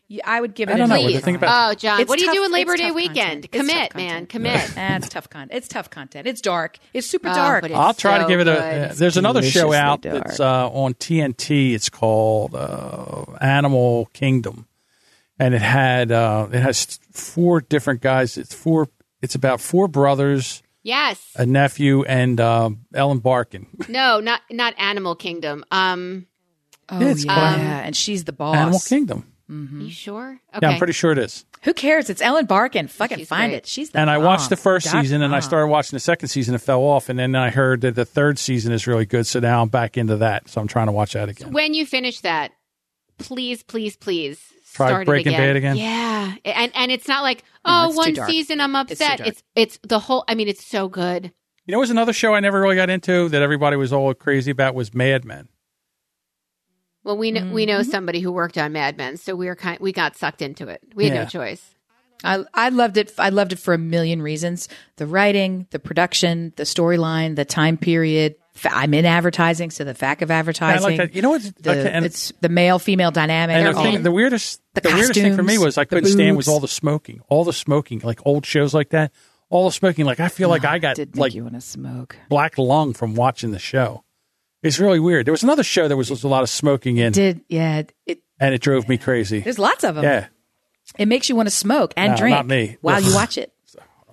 Yeah, I would give it. I don't a know. What do think about Oh, John, It's what are you tough- doing Labor Day weekend? content. Commit, man. Commit. Ah, it's tough content. It's tough content. It's dark. It's super Oh, dark. but it's I'll try so to give it a. uh, there's another show out dark. that's uh, on TNT. It's called uh, Animal Kingdom, and it had uh, it has four different guys. It's four. It's about four brothers, Yes. a nephew, and uh, Ellen Barkin. (laughs) No, not not Animal Kingdom. Um, oh Yeah, it's yeah, called and she's the boss. Animal Kingdom. you sure? Okay. Yeah, I'm pretty sure it is. Who cares? It's Ellen Barkin. Fucking She's find great. it. She's the And I watched the first Dot season, and I started watching the second season. It fell off, and then I heard that the third season is really good. So now I'm back into that. So I'm trying to watch that again. when you finish that, please, please, please Try start Breaking it again. Bad again? Yeah, and and it's not like No, oh, it's too one dark. season I'm upset. dark. It's it's the whole. I mean, it's so good. You know, what was another show I never really got into that everybody was all crazy about was Mad Men. Well, we know we Mm-hmm. know somebody who worked on Mad Men, so we were kind we got sucked into it. We had Yeah. no choice. I I loved it. I loved it for a million reasons: the writing, the production, the storyline, the time period. I'm in advertising, so the fact of advertising. like that. You know what? The, okay, it's the male female dynamic. and the, thing, the weirdest, the, The weirdest thing for me was I couldn't stand was all the smoking, all the smoking, like old shows like that, all the smoking. Like I feel like oh, I got like you want to smoke. black lung from watching the show. It's really weird. There was another show there was, was a lot of smoking in, Did yeah? It and it drove me crazy. there's lots of them. Yeah, It makes you want to smoke and No, drink not me. while you (laughs) watch it.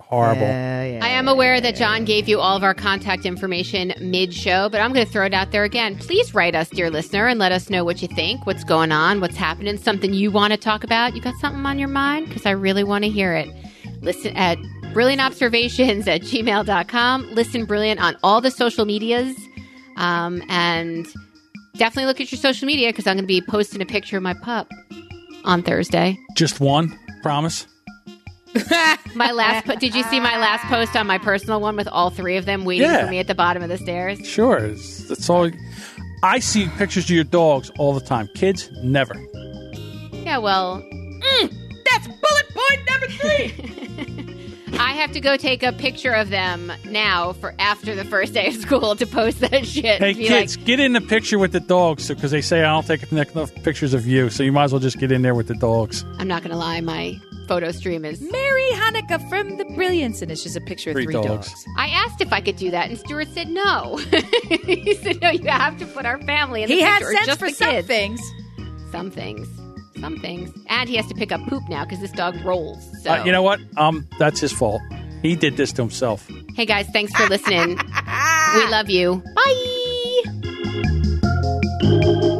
Horrible. Yeah, yeah. I am aware that John gave you all of our contact information mid show, but I'm going to throw it out there again. Please write us, dear listener, and let us know what you think, what's going on, what's happening, something you want to talk about. You got something on your mind? Because I really want to hear it. Listen at brilliantobservations at gmail.com. Listen brilliant on all the social medias. Um, and definitely look at your social media because I'm going to be posting a picture of my pup on Thursday. Just one, promise. (laughs) My last, po- did you see my last post on my personal one with all three of them waiting Yeah. for me at the bottom of the stairs? Sure, it's, that's all. I see pictures of your dogs all the time. Kids, never. Yeah, well, mm, That's bullet point number three. (laughs) I have to go take a picture of them now for after the first day of school to post that shit. Hey, Be kids, like, get in the picture with the dogs because they say I don't take enough pictures of you, so you might as well just get in there with the dogs. I'm not going to lie, my photo stream is Merry Hanukkah from the Brilliance, and it's just a picture of three, three dogs. dogs. I asked if I could do that, and Stuart said no. (laughs) he said no, you have to put our family in. He picture. had has sense for some things. Some things. Some things, and he has to pick up poop now because this dog rolls. So. Uh, you know what? Um, that's his fault. He did this to himself. Hey guys, thanks for listening. (laughs) we love you. Bye.